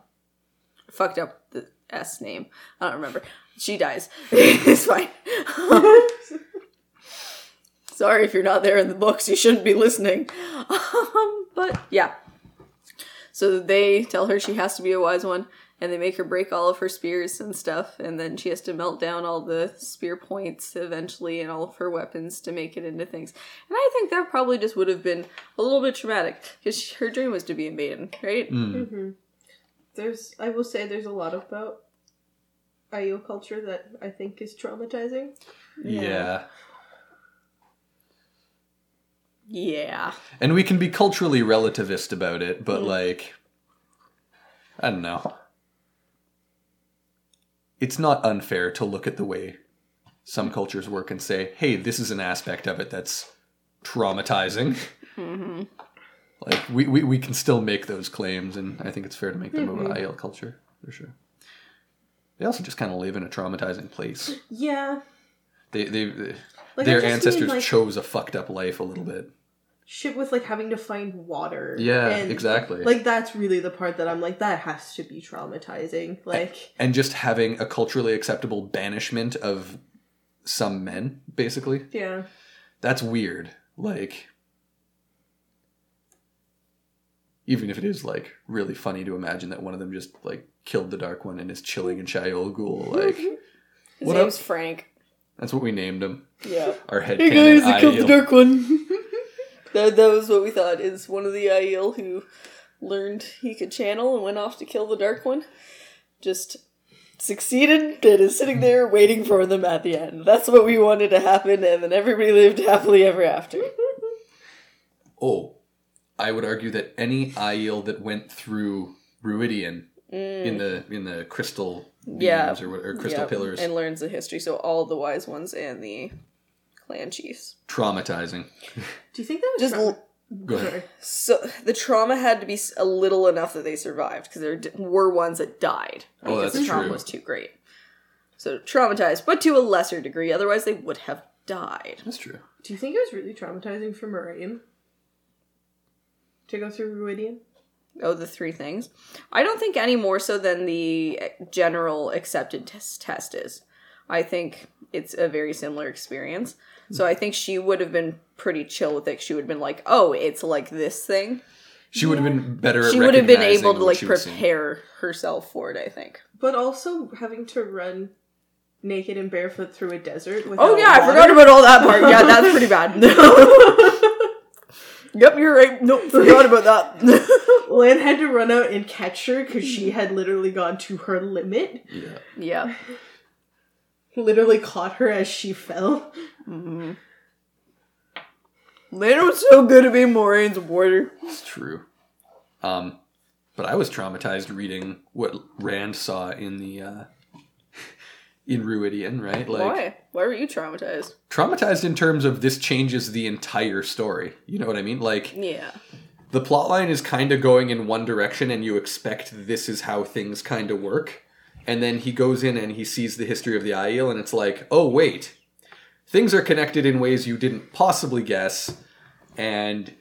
Fucked up the S name. I don't remember. She dies. *laughs* it's fine. Sorry if you're not there in the books. You shouldn't be listening. Um, but yeah. So they tell her she has to be a wise one, and they make her break all of her spears and stuff, and then she has to melt down all the spear points eventually and all of her weapons to make it into things. And I think that probably just would have been a little bit traumatic because her dream was to be a maiden, right? Mm-hmm. There's, I will say, there's a lot about Aiel culture that I think is traumatizing. yeah, Yeah. And we can be culturally relativist about it, but mm. like, I don't know. It's not unfair to look at the way some mm. cultures work and say, "Hey, this is an aspect of it that's traumatizing." Mm-hmm. Like we, we, we can still make those claims, and I think it's fair to make them about mm-hmm. Aiel culture for sure. They also just kind of live in a traumatizing place. Yeah. They they, they- Like, their just mean, ancestors like- chose a fucked up life a little bit. Shit with like having to find water. Yeah, and, exactly. Like that's really the part that I'm like, that has to be traumatizing. Like, and just having a culturally acceptable banishment of some men, basically. yeah. That's weird. Like, even if it is like really funny to imagine that one of them just like killed the Dark One and is chilling in Shayol Ghul, like mm-hmm. His What name's up? Frank. That's what we named him. Yeah. *laughs* Our head Hey canon guys, I killed the dark one. that, that was what we thought is one of the Aiel who learned he could channel and went off to kill the dark one. Just succeeded and is sitting there waiting for them at the end. That's what we wanted to happen, and then everybody lived happily ever after. Oh, I would argue that any Aiel that went through Rhuidean in the in the crystal beams Mm. Yeah. or, or crystal Yep, pillars, And learns the history, so all the wise ones and the clan chiefs. traumatizing. Do you think that was Just trauma- l- Go ahead. So the trauma had to be a little enough that they survived because there d- were ones that died Oh, because the trauma true. was too great. So traumatized, but to a lesser degree. Otherwise, they would have died. That's true. Do you think it was really traumatizing for Moiraine? to go through Rhuidean? Oh, the three things. I don't think any more so than the general accepted test test is. I think it's a very similar experience. So I think she would have been pretty chill with it. She would have been like, "Oh, it's like this thing." She would have been better. She would have been able to like she seeing. prepare herself for it. I think. But also having to run naked and barefoot through a desert oh, without Oh yeah, I water. forgot about all that part. Yeah, that's pretty bad. *laughs* *laughs* yep, you're right. Nope, forgot about that. *laughs* *laughs* Lan had to run out and catch her because she had literally gone to her limit. Yeah. yeah. Literally caught her as she fell. Lana was so good at being Moiraine's warder. It's true. Um, but I was traumatized reading what Rand saw in the uh, in Rhuidean, right? Like Why? Why were you traumatized? traumatized in terms of this changes the entire story. You know what I mean? Like Yeah. the plotline is kind of going in one direction, and you expect this is how things kind of work. And then he goes in and he sees the history of the Aiel, and it's like, oh wait, things are connected in ways you didn't possibly guess, and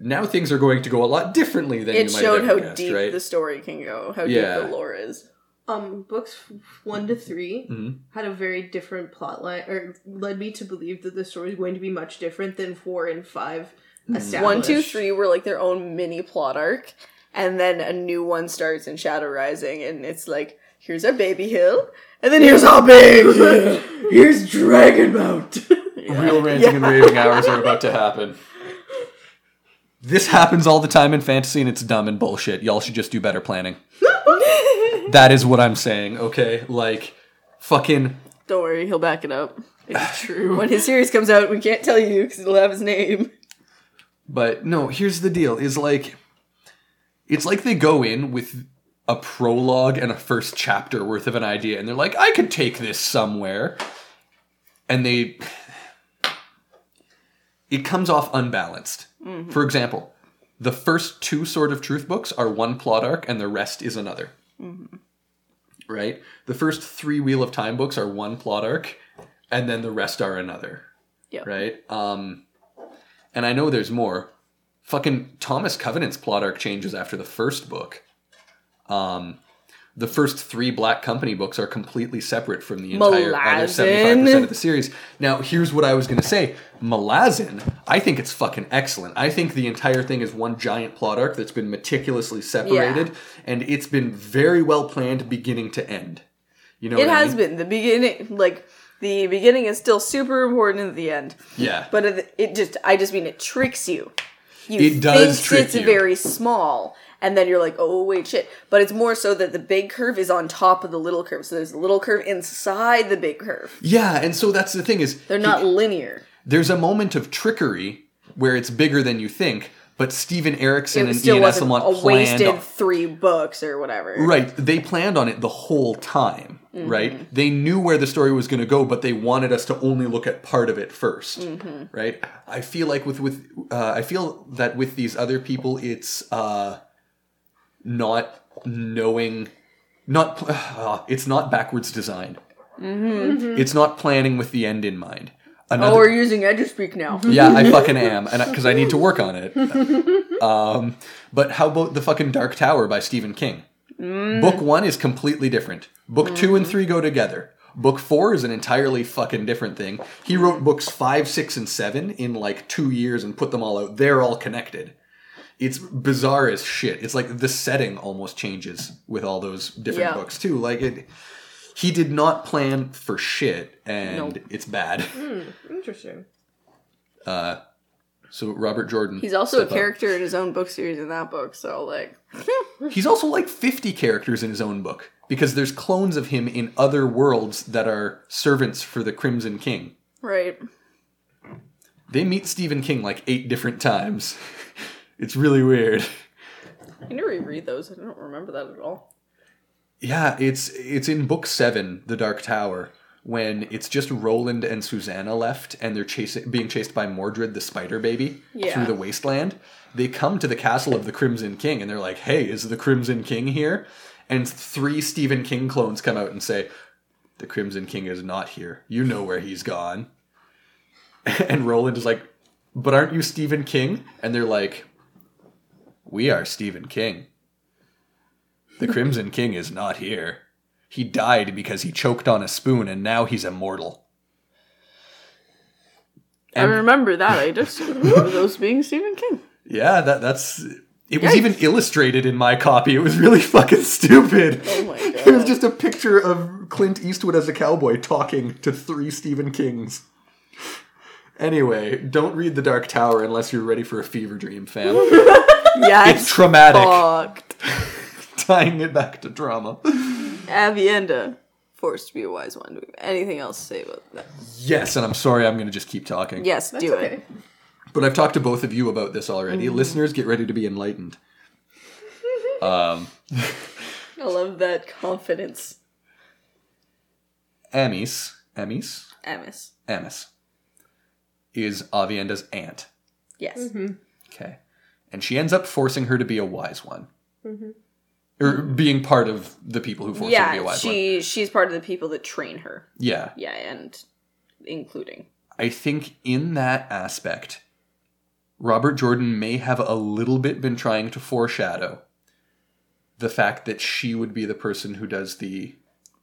now things are going to go a lot differently than It you might showed have how guessed, deep right? the story can go, how Yeah. deep the lore is. Um, books one to 3 Mhm. had a very different plot line, or led me to believe that the story is going to be much different than four and five established. One, two, three were like their own mini plot arc, and then a new one starts in Shadow Rising, and it's like, here's our baby hill, and then here's our big hill. Here's *laughs* Dragonmount. *laughs* Real *laughs* ranting and raving hours are about to happen. This happens all the time in fantasy, and it's dumb and bullshit. Y'all should just do better planning. That is what I'm saying. Okay, like fucking. Don't worry, he'll back it up. It's true. when his series comes out, we can't tell you because it'll have his name. But no, here's the deal: is like, it's like they go in with a prologue and a first chapter worth of an idea, and they're like, I could take this somewhere, and they. It comes off unbalanced. Mm-hmm. For example, the first two Sword of Truth books are one plot arc, and the rest is another. Right? The first three Wheel of Time books are one plot arc, and then the rest are another. Yeah. Right? Um, and I know there's more. Fucking Thomas Covenant's plot arc changes after the first book. Um, the first three Black Company books are completely separate from the entire other seventy-five percent of the series. Now, here's what I was going to say: Malazan, I think it's fucking excellent. I think the entire thing is one giant plot arc that's been meticulously separated, and it's been very well planned, beginning to end. You know, It what I has mean? been the beginning. Like the beginning is still super important at the end, Yeah, but it, it just I just mean it tricks you. You It does trick it's you. very small, and then you're like, oh wait, shit. But it's more so that the big curve is on top of the little curve, so there's a little curve inside the big curve. yeah, and so that's the thing is They're not linear. there's a moment of trickery where it's bigger than you think, but Steven Erickson and Ian Esslemont a planned wasted on, three books or whatever. right. They planned on it the whole time, Mm-hmm. right? They knew where the story was going to go, but they wanted us to only look at part of it 1st Mm-hmm. right? I feel like with with uh, I feel that with these other people, it's uh, not knowing, not uh, *sighs* it's not backwards design. It's not planning with the end in mind. Another, Mm-hmm. Oh, we're using Edgerspeak now. yeah, I *laughs* fucking am, and because I, need to work on it. Um, but how about the fucking Dark Tower by Stephen King? Book one is completely different. Book two and three go together. Book four is an entirely fucking different thing. He wrote books five, six, and seven in like two years and put them all out. They're all connected. It's bizarre as shit. It's like the setting almost changes with all those different Yeah. books too. Like it, he did not plan for shit, and Nope. it's bad. Interesting. *laughs* Uh, So Robert Jordan. He's also a step up. character in his own book series in that book, so like *laughs* He's also like 50 characters in his own book because there's clones of him in other worlds that are servants for the Crimson King. right. They meet Stephen King like eight different times. *laughs* It's really weird. I need to reread those. I don't remember that at all. Yeah, it's it's in book 7, The Dark Tower, when it's just Roland and Susanna left and they're chasing being chased by Mordred the spider baby Yeah. through the wasteland. They come to the castle of the Crimson King and they're like, "Hey, is the Crimson King here?" And three Stephen King clones come out and say, "The Crimson King is not here. You know where he's gone." *laughs* And Roland is like, "But aren't you Stephen King?" And they're like, We are Stephen King. The Crimson King is not here. He died because he choked on a spoon and now he's immortal. I remember that. I just *laughs* remember those being Stephen King. Yeah, that that's it was even illustrated in my copy. It was really *laughs* fucking stupid. Oh my *laughs* It was just a picture of Clint Eastwood as a cowboy talking to three Stephen Kings. Anyway, don't read The Dark Tower unless you're ready for a fever dream, fam. Yeah, It's traumatic. fucked. *laughs* Tying it back to drama. Aviendha, forced to be a wise one. Do we have anything else to say about that? Yes, and I'm sorry I'm going to just keep talking. Yes, That's do okay. it. But I've talked to both of you about this already. Mm-hmm. Listeners, get ready to be enlightened. *laughs* Um, I love that confidence. Amys, Amys, Amos. Amys is Aviendha's aunt. Yes. Mm-hmm. Okay. And she ends up forcing her to be a wise one. Or being part of the people who force her to be a Yeah, wise one. she she's part of the people that train her. Yeah. Yeah, and including. I think in that aspect, Robert Jordan may have a little bit been trying to foreshadow the fact that she would be the person who does the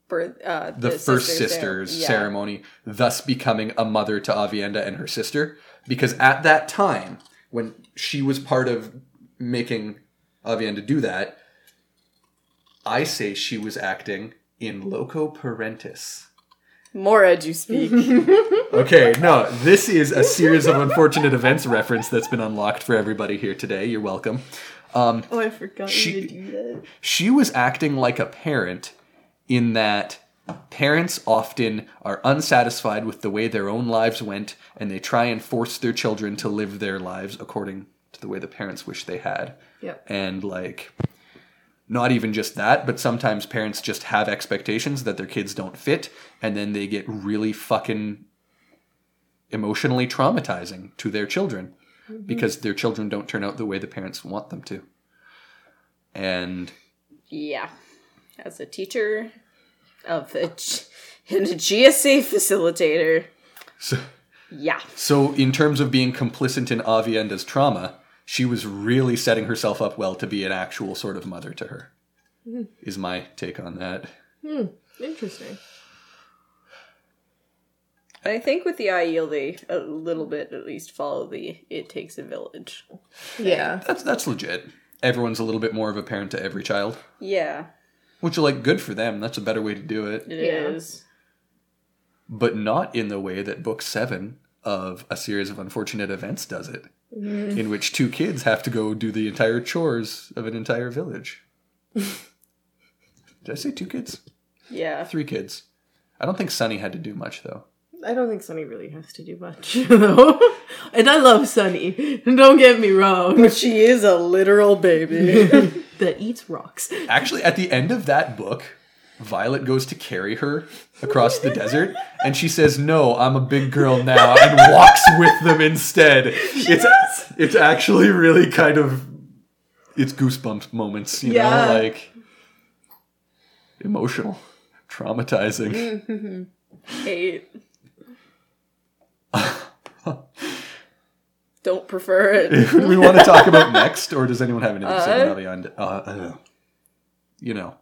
Birth, uh, the, first sisters sisters yeah. ceremony, thus becoming a mother to Aviendha and her sister. Because at that time, when she was part of making Aviendha do that, I say she was acting in loco parentis. More as you speak. *laughs* Okay, no, this is a series of unfortunate events reference that's been unlocked for everybody here today. You're welcome. Um, oh, I forgot She- you to do that. she was acting like a parent in that parents often are unsatisfied with the way their own lives went and they try and force their children to live their lives according to the way the parents wish they had. Yep. And like not even just that, but sometimes parents just have expectations that their kids don't fit and then they get really fucking emotionally traumatizing to their children mm-hmm. because their children don't turn out the way the parents want them to. And yeah. As a teacher of *laughs* a, G- and a GSA facilitator. so Yeah. So, in terms of being complicit in Aviendha's trauma, she was really setting herself up well to be an actual sort of mother to her. Hmm. Is my take on that. Hmm. Interesting. I think with the Aiel, they a little bit at least follow the it takes a village. Yeah. That's that's legit. Everyone's a little bit more of a parent to every child, Yeah, which are like good for them. That's a better way to do it, it Yeah. is. but not in the way that book seven of a series of unfortunate events does it, mm. in which two kids have to go do the entire chores of an entire village. *laughs* Did I say two kids? Yeah. Three kids. I don't think Sunny had to do much though. I don't think Sunny really has to do much, *laughs* though. and I love Sunny. *laughs* Don't get me wrong. But She is a literal baby. That eats rocks. *laughs* Actually, at the end of that book, Violet goes to carry her across the desert, and she says, "No, I'm a big girl now," and walks with them instead. It's it's actually really kind of it's goosebumps moments, you Yeah. know, like emotional, traumatizing. *laughs* Hate. *laughs* Don't prefer it. *laughs* We want to talk about next, or does anyone have anything to say Uh, about beyond? Uh, uh, you know,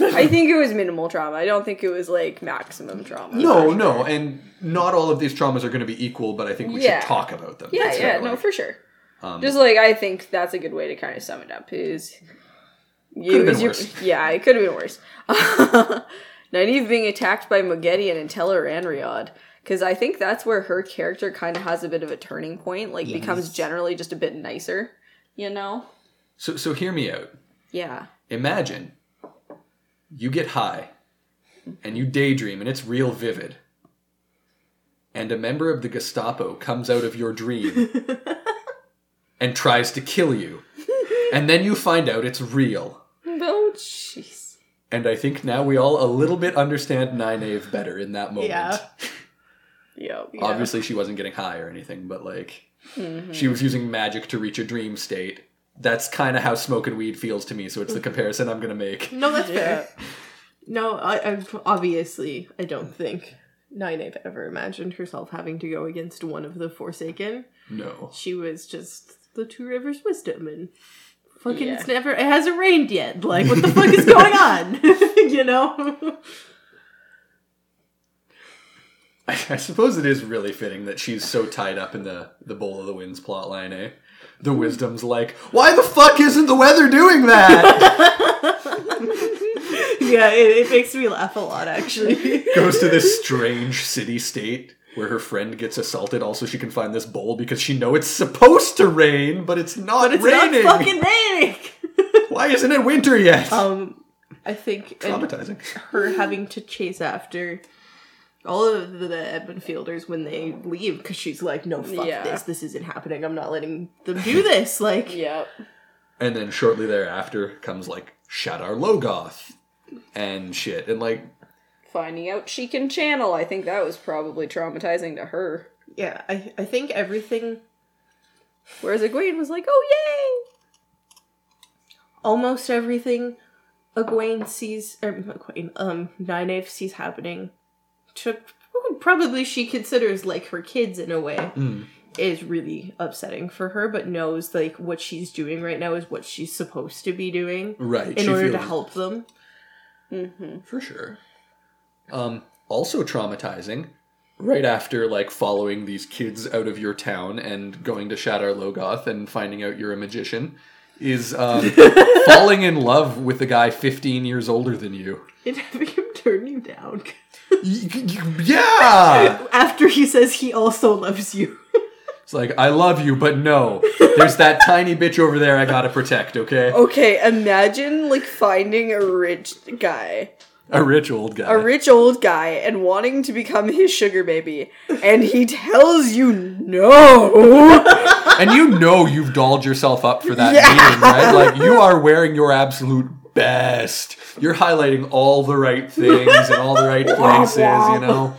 I think it was minimal trauma. I don't think it was like maximum trauma. no, no, and not all of these traumas are going to be equal, but I think we Yeah. should talk about them. Yeah, yeah, no, like- for sure. Um, Just like I think that's a good way to kind of sum it up. Is you, Could've been you- worse. *laughs* yeah, it could have been worse. *laughs* Nynaeve being attacked by Moghedien and Tel'aran'rhiod, because I think that's where her character kind of has a bit of a turning point. Like becomes generally just a bit nicer, you know? So, so hear me out. Yeah. Imagine you get high and you daydream and it's real vivid. And a member of the Gestapo comes out of your dream *laughs* and tries to kill you. And then you find out it's real. Oh, jeez. And I think now we all a little bit understand Nynaeve better in that moment. Yeah. *laughs* Yep. Obviously, she wasn't getting high or anything, but like, mm-hmm. she was using magic to reach a dream state. That's kind of how smoking weed feels to me, so it's the comparison I'm gonna make. No, that's Yeah. fair. No, I, I obviously I don't think Nynaeve ever imagined herself having to go against one of the Forsaken. No. She was just the Two Rivers wisdom and fucking Yeah. it's never it hasn't rained yet. Like what the fuck is going *laughs* on? *laughs* you know? I, I suppose it is really fitting that she's so tied up in the the Bowl of the Winds plotline, eh? The wisdom's like, why the fuck isn't the weather doing that? *laughs* yeah, it, it makes me laugh a lot actually. *laughs* Goes to this strange city state where her friend gets assaulted. Also, she can find this bowl because she know it's supposed to rain, but it's not But it's raining. not fucking raining. *laughs* Why isn't it winter yet? um I think Traumatizing. her having to chase after all of the, the Emond's Fielders when they leave because she's like, no, fuck Yeah. this. This isn't happening. I'm not letting them do this. *laughs* Like, Yep. And then shortly thereafter comes like Shadar Logoth and shit. And like, Finding out she can channel, I think that was probably traumatizing to her. yeah, I, I think everything, Whereas Egwene was like, oh yay! almost everything Egwene sees, or Egwene, um, Nynaeve sees happening to probably she considers like her kids in a way. Is really upsetting for her, but knows like what she's doing right now is what she's supposed to be doing right. in she order to help them. For sure. Um, also traumatizing, right after like following these kids out of your town and going to Shadar Logoth and finding out you're a magician, is um, *laughs* falling in love with a guy 15 years older than you. And *laughs* having him turn you down. Yeah! After he says he also loves you. *laughs* It's like, I love you, but no. There's that tiny bitch over there I gotta protect, okay? Okay, imagine like finding a rich guy, A rich old guy. a rich old guy, and wanting to become his sugar baby, and he tells you no. and you know you've dolled yourself up for that *laughs* Yeah. meeting, right? Like you are wearing your absolute best. You're highlighting all the right things and all the right *laughs* places, you know.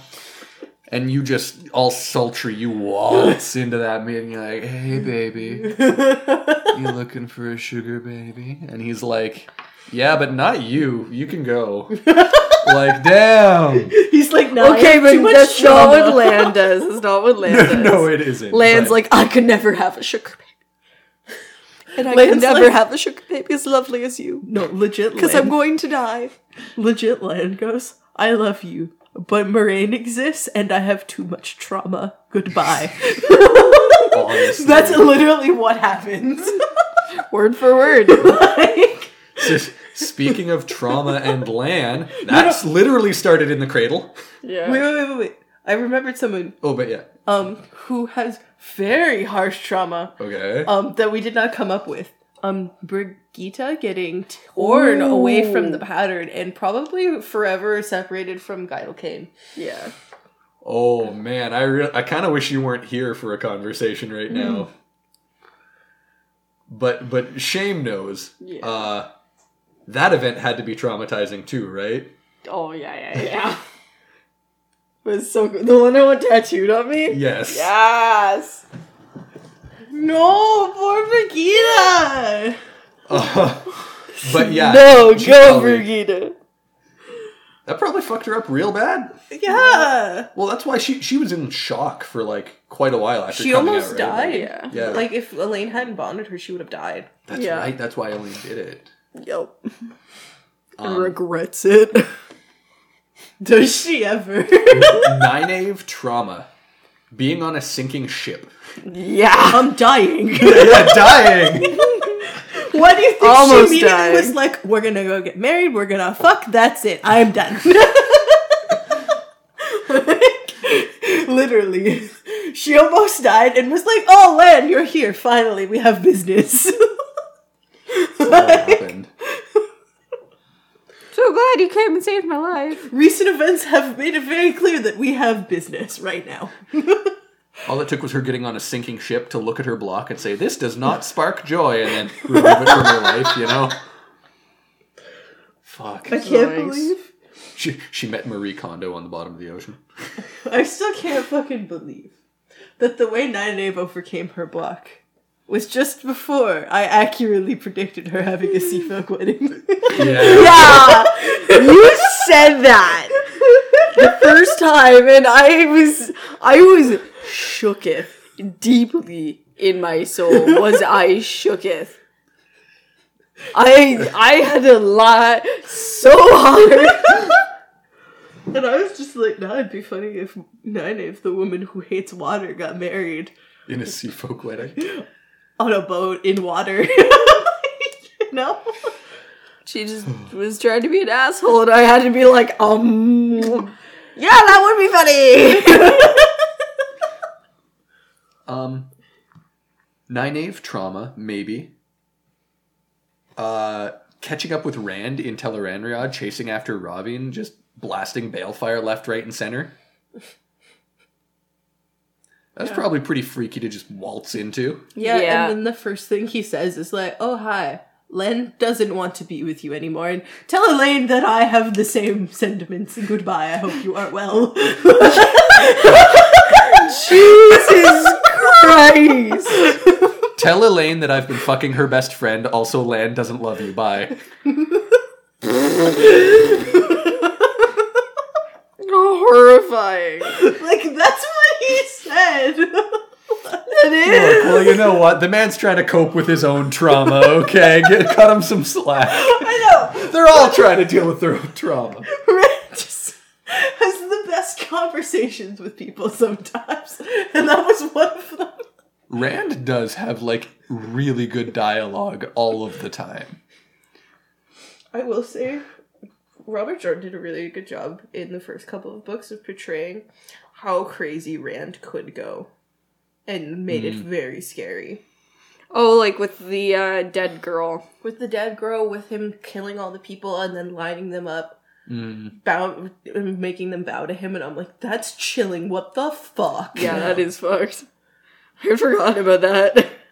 And you just all sultry, you waltz into that meeting. You're like, "Hey, *laughs* baby, you looking for a sugar baby?" And he's like, "Yeah, but not you. You can go." *laughs* like, damn. He's like, no, okay, but too much that's not what Lan does. That's not what Lan does. no, it isn't. Lan's but- like, I could never have a sugar baby. And I Lan's could never like- have a sugar baby as lovely as you. No, legit. Because I'm going to die. legit. Lan goes. I love you, but Moiraine exists, and I have too much trauma. Goodbye. *laughs* *laughs* That's literally what happens. *laughs* Word for word. like, So, speaking of trauma and Lan, that's literally started in the cradle. Yeah. wait, wait, wait, wait, wait. I remembered someone Oh, but yeah. um who has very harsh trauma Okay. um that we did not come up with. Um, Birgitte getting torn away from the pattern and probably forever separated from Gaidal Cain. yeah. oh man, I re- I kind of wish you weren't here for a conversation right now. But but shame knows. Yeah. Uh, that event had to be traumatizing too, right? Oh, yeah, yeah, yeah. *laughs* it was so good. The one I want tattooed on me? Yes. Yes. No, poor Birgitte! Uh, *laughs* but yeah. no, go, probably- Birgitte. That probably fucked her up real bad. Yeah! Well, that's why she she was in shock for like quite a while after She coming almost out, right? died. Yeah. Yeah. Like, if Elayne hadn't bonded her, she would have died. That's Yeah. right. That's why Elayne did it. Yep. Um, regrets it. *laughs* Does she ever? Nynaeve trauma. Being on a sinking ship. yeah. I'm dying. *laughs* yeah, dying. *laughs* What do you think Almost she immediately dying. was like, we're gonna go get married, we're gonna fuck, that's it, I'm done. *laughs* Literally. She almost died and was like, oh, Lan, you're here, finally, we have business. What happened? So glad you came and saved my life. Recent events have made it very clear that we have business right now. *laughs* All it took was her getting on a sinking ship to look at her block and say, "This does not spark joy," and then remove it from her life. You know. Fuck. I can't Nice. believe. She she met Marie Kondo on the bottom of the ocean. *laughs* I still can't fucking believe that the way Nynaeve overcame her block was just before I accurately predicted her having a Seafolk wedding. Yeah. *laughs* Yeah. *laughs* you said that the first time, and I was I was shooketh deeply in my soul was I shooketh. I I had to lie so hard. And I was just like, no, it'd be funny if Nine if the woman who hates water got married In a sea folk wedding. *laughs* on a boat in water. *laughs* no? She just was trying to be an asshole, and I had to be like, um, yeah, that would be funny. *laughs* Um, Nynaeve trauma, maybe. Uh, catching up with Rand in Tel'aran'rhiod, chasing after Rahvin, just blasting balefire left, right, and center. That's probably pretty freaky to just waltz into. Yeah, Yeah. and then the first thing he says is like, oh, hi. Lan doesn't want to be with you anymore, and tell Elayne that I have the same sentiments. Goodbye. I hope you are well. *laughs* Jesus Christ! Tell Elayne that I've been fucking her best friend. Also, Lan doesn't love you. Bye. *laughs* Horrifying. like that's what he said. *laughs* It is. Look, well, you know what? The man's trying to cope with his own trauma. Okay, *laughs* Get, cut him some slack. I know. They're all trying to deal with their own trauma. Red just has the best conversations with people sometimes, and that was one of them. Rand does have like really good dialogue all of the time. I will say, Robert Jordan did a really good job in the first couple of books of portraying how crazy Rand could go, and made it very scary. Oh, like with the uh, dead girl. With the dead girl, with him killing all the people and then lining them up, Mm. bow, making them bow to him, and I'm like, that's chilling. What the fuck? Yeah, that is fucked. I forgot about that. *laughs*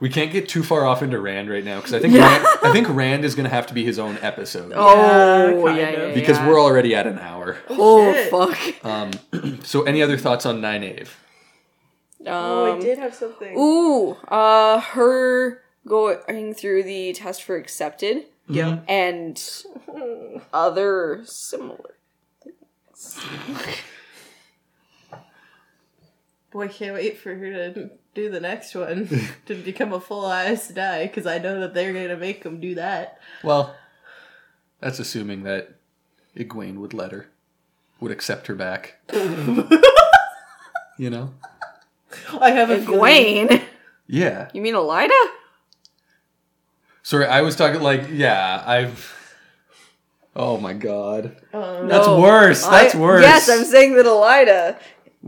We can't get too far off into Rand right now because I think Rand, I think Rand is going to have to be his own episode Oh, kind yeah, of. yeah, because we're already at an hour. Oh, shit. fuck. Um, *clears throat* so, any other thoughts on Nynaeve? Oh, I Um, did have something. Ooh, uh, her going through the test for accepted Yeah. and *laughs* other similar. *laughs* Boy, can't wait for her to do the next one *laughs* to become a full Aes Sedai because I know that they're gonna make him do that. Well, that's assuming that Egwene would let her, would accept her back. *laughs* you know? I have a feeling- Yeah. You mean Elaida? Sorry, I was talking like, yeah, I've. Oh my god. Um, That's No, worse. That's I- worse. Yes, I'm saying that Elaida.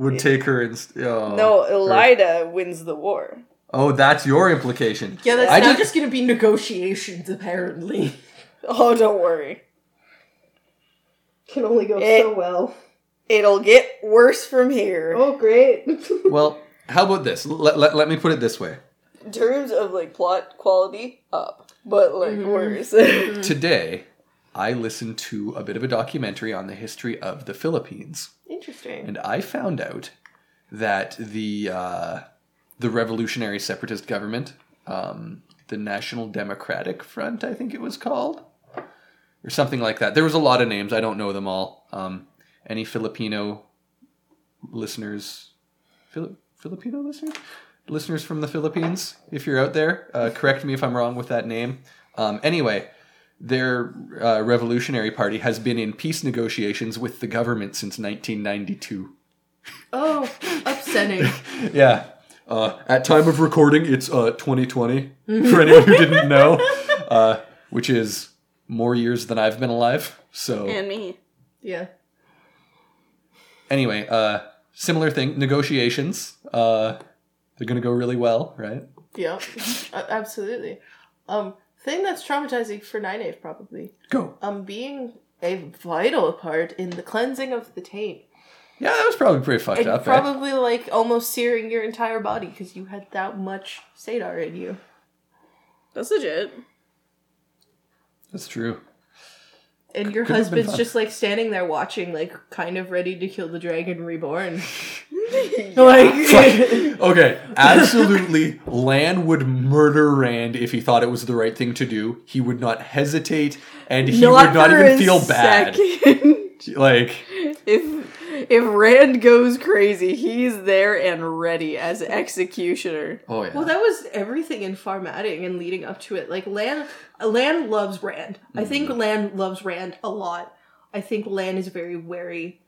Would take her and. Oh, No, her- Elaida wins the war. Oh, that's your implication. yeah, that's I now just, just gonna be negotiations apparently. *laughs* Oh, don't worry. Can only go Eh. so well. It'll get worse from here. Oh, great. *laughs* Well, how about this? Let, let, let me put it this way. In terms of like plot quality, up, but like Mm-hmm. worse. *laughs* Today, I listened to a bit of a documentary on the history of the Philippines. Interesting. and I found out that the uh, the revolutionary separatist government, um, the National Democratic Front, I think it was called, or something like that. There was a lot of names. I don't know them all. Um, any Filipino listeners, Fili- Filipino listeners, listeners from the Philippines, if you're out there, uh, correct me if I'm wrong with that name. Um, anyway. Their uh, revolutionary party has been in peace negotiations with the government since 1992. Oh, upsetting. *laughs* Yeah. Uh, at time of recording, it's uh, 2020. For anyone who didn't know, *laughs* uh, which is more years than I've been alive. So and me. yeah. anyway, uh, similar thing. Negotiations. Uh, they're gonna go really well, right? Yeah. *laughs* Absolutely. Um, thing that's traumatizing for Nynaeve probably. Go. Um, being a vital part in the cleansing of the taint. Yeah, that was probably pretty fucked And up. eh? probably like almost searing your entire body because you had that much saidar in you. That's legit. That's true. And your Could husband's just like standing there watching, like kind of ready to kill the dragon reborn. *laughs* *laughs* Like, *laughs* *laughs* Okay, absolutely. Lan would murder Rand if he thought it was the right thing to do. He would not hesitate, and he would not even feel bad. second. Like, if if Rand goes crazy, he's there and ready as executioner. oh yeah. well, that was everything in Far Madding and leading up to it. Like Lan, Lan loves Rand. I mm-hmm. think Lan loves Rand a lot. I think Lan is very wary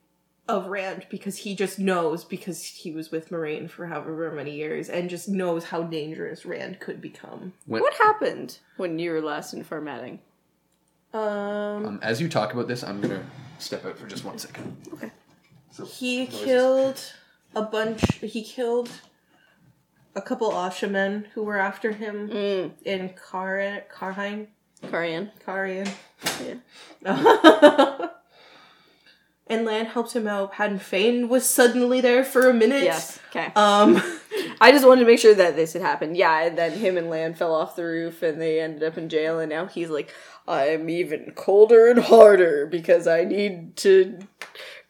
of Rand because he just knows because he was with Moiraine for however many years and just knows how dangerous Rand could become. When- What happened when you were last in Far Madding? Um, um, as you talk about this, I'm gonna step out for just one second. Okay. So, he killed a bunch. He killed a couple Asha'man who were after him Mm, in Kar Cairhien. Cairhien. Cairhien. Yeah. *laughs* and Lan helped him out. Padan Fain was suddenly there for a minute. Yes. Okay. Um. *laughs* I just wanted to make sure that this had happened. Yeah, and then him and Lan fell off the roof and they ended up in jail and now he's like, I'm even colder and harder because I need to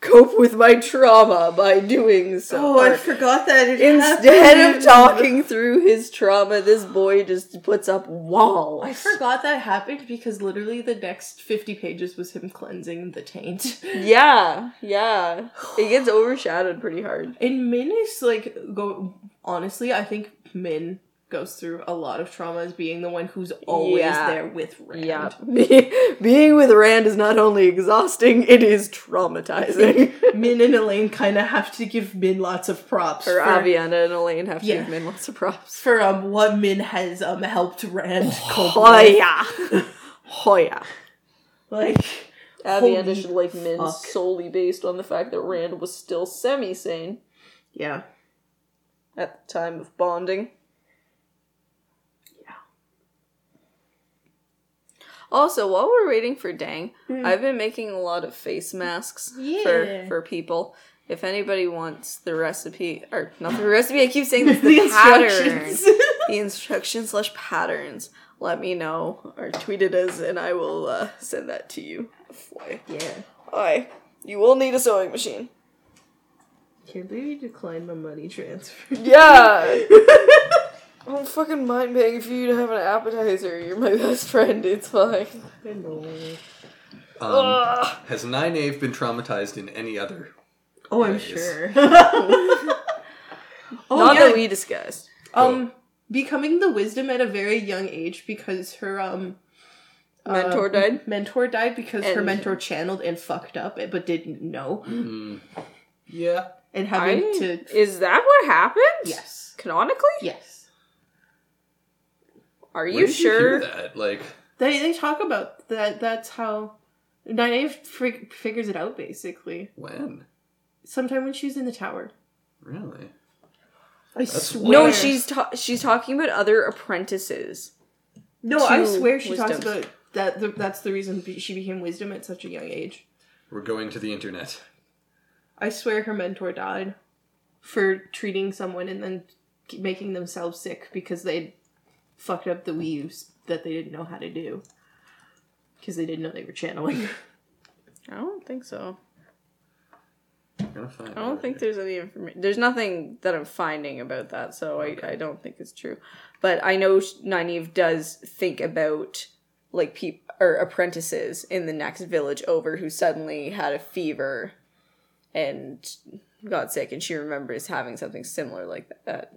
cope with my trauma by doing so. Oh, I forgot that it Instead happened. of talking through his trauma, this boy just puts up walls. I forgot that happened because literally the next 50 pages was him cleansing the taint. *laughs* Yeah, yeah. It gets overshadowed pretty hard. And Min is like, go honestly, I think Min goes through a lot of trauma as being the one who's always Yeah. there with Rand. Yeah. Be- *laughs* being with Rand is not only exhausting, it is traumatizing. *laughs* Min and *laughs* Elayne kind of have to give Min lots of props Or for, Aviendha and Elayne have to Yeah. give Min lots of props. for um what Min has um helped Rand cope Oh yeah. Oh yeah. Like Aviendha should like Min fuck. solely based on the fact that Rand was still semi-sane yeah. at the time of bonding. Also, while we're waiting for Deng, I've been making a lot of face masks Yeah. for for people. If anybody wants the recipe, or not the recipe, I keep saying this, *laughs* the, The pattern, instructions. *laughs* the instructions slash patterns. Let me know or tweet it as, and I will uh, send that to you. Boy. Yeah. Aye, you will need a sewing machine. Can't believe you declined my money transfer. Yeah. *laughs* I don't fucking mind paying for you to have an appetizer. You're my *laughs* best friend. It's fine. I know. Um, Ugh. has Nynaeve been traumatized in any other? Oh, I'm Ways. sure. *laughs* oh Not yeah. that we discussed. um, becoming the wisdom at a very young age because her um Mentor uh, died? Mentor died because her mentor channeled and fucked up, but didn't know, Mm, yeah. and I, having to is that what happened? yes, Canonically? yes. Are Where you did hear sure? that? Like, They they talk about that. That's how Nynaeve fig- figures it out. Basically, when? sometime when she's in the tower. Really? I That's swear. no, she's ta- she's talking about other apprentices. no. I swear she talks about that. The, that's the reason she became wisdom at such a young age. We're going to the internet. I swear her mentor died for treating someone and then making themselves sick because they fucked up the weaves that they didn't know how to do. Because they didn't know they were channeling. *laughs* I don't think so. I'm gonna find I don't think there's any information. There's nothing that I'm finding about that, so I, I don't think it's true. But I know sh- Nynaeve does think about like peop or apprentices in the next village over who suddenly had a fever and got sick, and she remembers having something similar like that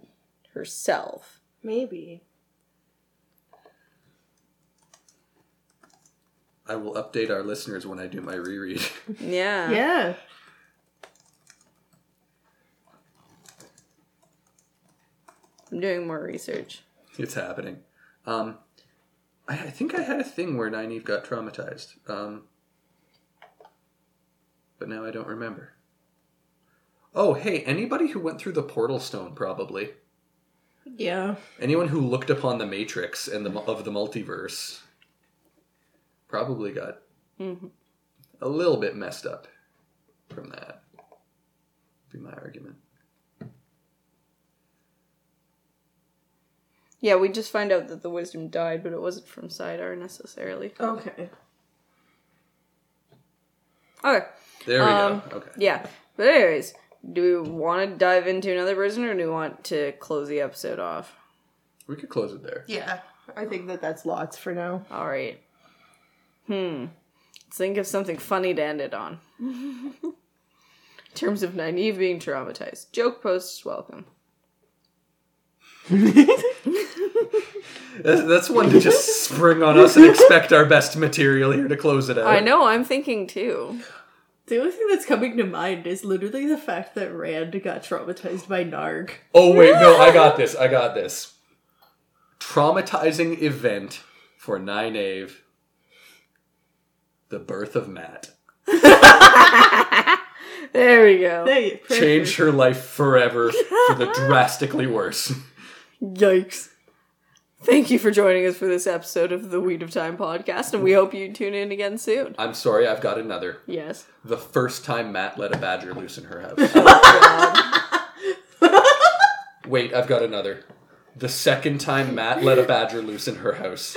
herself. Maybe. I will update our listeners when I do my reread. *laughs* Yeah. Yeah. I'm doing more research. it's happening. Um, I, I think I had a thing where Nynaeve got traumatized. Um, but now I don't remember. Oh, hey, anybody who went through the portal stone, probably. Yeah. Anyone who looked upon the Matrix and the of the multiverse probably got Mhm. a little bit messed up from that. Be my argument. Yeah, we just find out that the wisdom died, but it wasn't from saidar necessarily. Okay. Okay. There we Um, go. Okay. Yeah. But anyways, Do we want to dive into another prison or do we want to close the episode off? We could close it there. Yeah, I think that that's lots for now. All right. Hmm. Let's think of something funny to end it on. In terms of Nynaeve being traumatized, joke posts welcome. That's, that's one to just spring on us and expect our best material here to close it out. I know. I'm thinking too. The only thing that's coming to mind is literally the fact that Rand got traumatized by Narg. Oh wait, no, I got this. I got this. Traumatizing event for Nynaeve. The birth of Mat. *laughs* There we go. Hey, Changed her life forever for the *laughs* drastically worse. Yikes. Thank you for joining us for this episode of the Weed of Time podcast, and we hope you tune in again soon. I'm sorry, I've got another. Yes. The first time Mat let a badger loose in her house. *laughs* Oh, Wait, I've got another. The second time Mat let a badger loose in her house.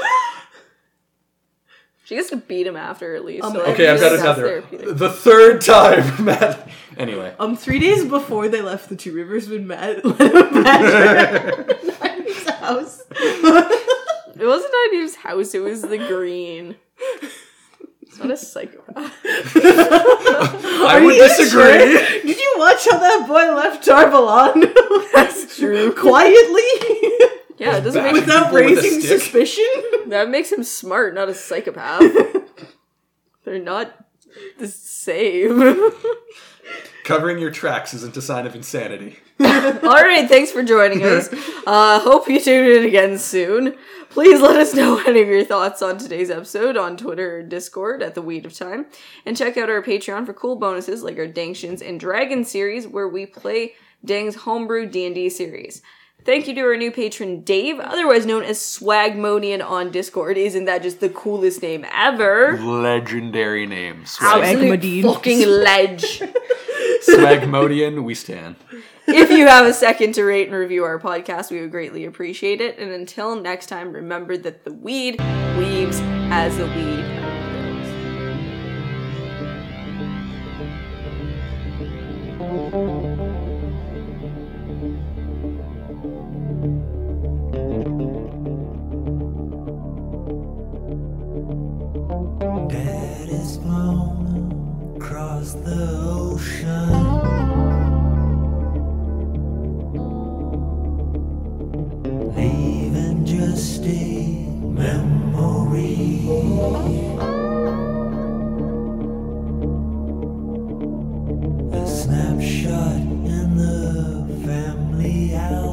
She gets to beat him after at least. Um, so I Okay, I've think got another. The third time *laughs* Mat. Anyway. Um, three days before they left the Two Rivers, when Mat let him badger his house. It wasn't Nynaeve's house, it was the green. It's not a psychopath. *laughs* I would you disagree. sure? Did you watch how that boy left Tar Valon? That's true. *laughs* Quietly, Yeah, it doesn't make without People with a raising stick. suspicion. *laughs* that makes him smart, not a psychopath. *laughs* They're not the same. *laughs* Covering your tracks isn't a sign of insanity. All right, thanks for joining us. Uh, hope you tune in again soon. Please let us know any of your thoughts on today's episode on Twitter or Discord at the Weed of Time, and check out our Patreon for cool bonuses like our Danktions and Dragon series, where we play Deng's homebrew D and D series. Thank you to our new patron Dave, otherwise known as Swagmodian on Discord. Isn't that just the coolest name ever? Legendary name. Swagmodian. fucking ledge. *laughs* Swagmodian, we stand. if you have a second to rate and review our podcast, we would greatly appreciate it. And until next time, remember that the weed weaves as the weed grows. Dad across the ocean. Leaving just a memory. A snapshot in the family album.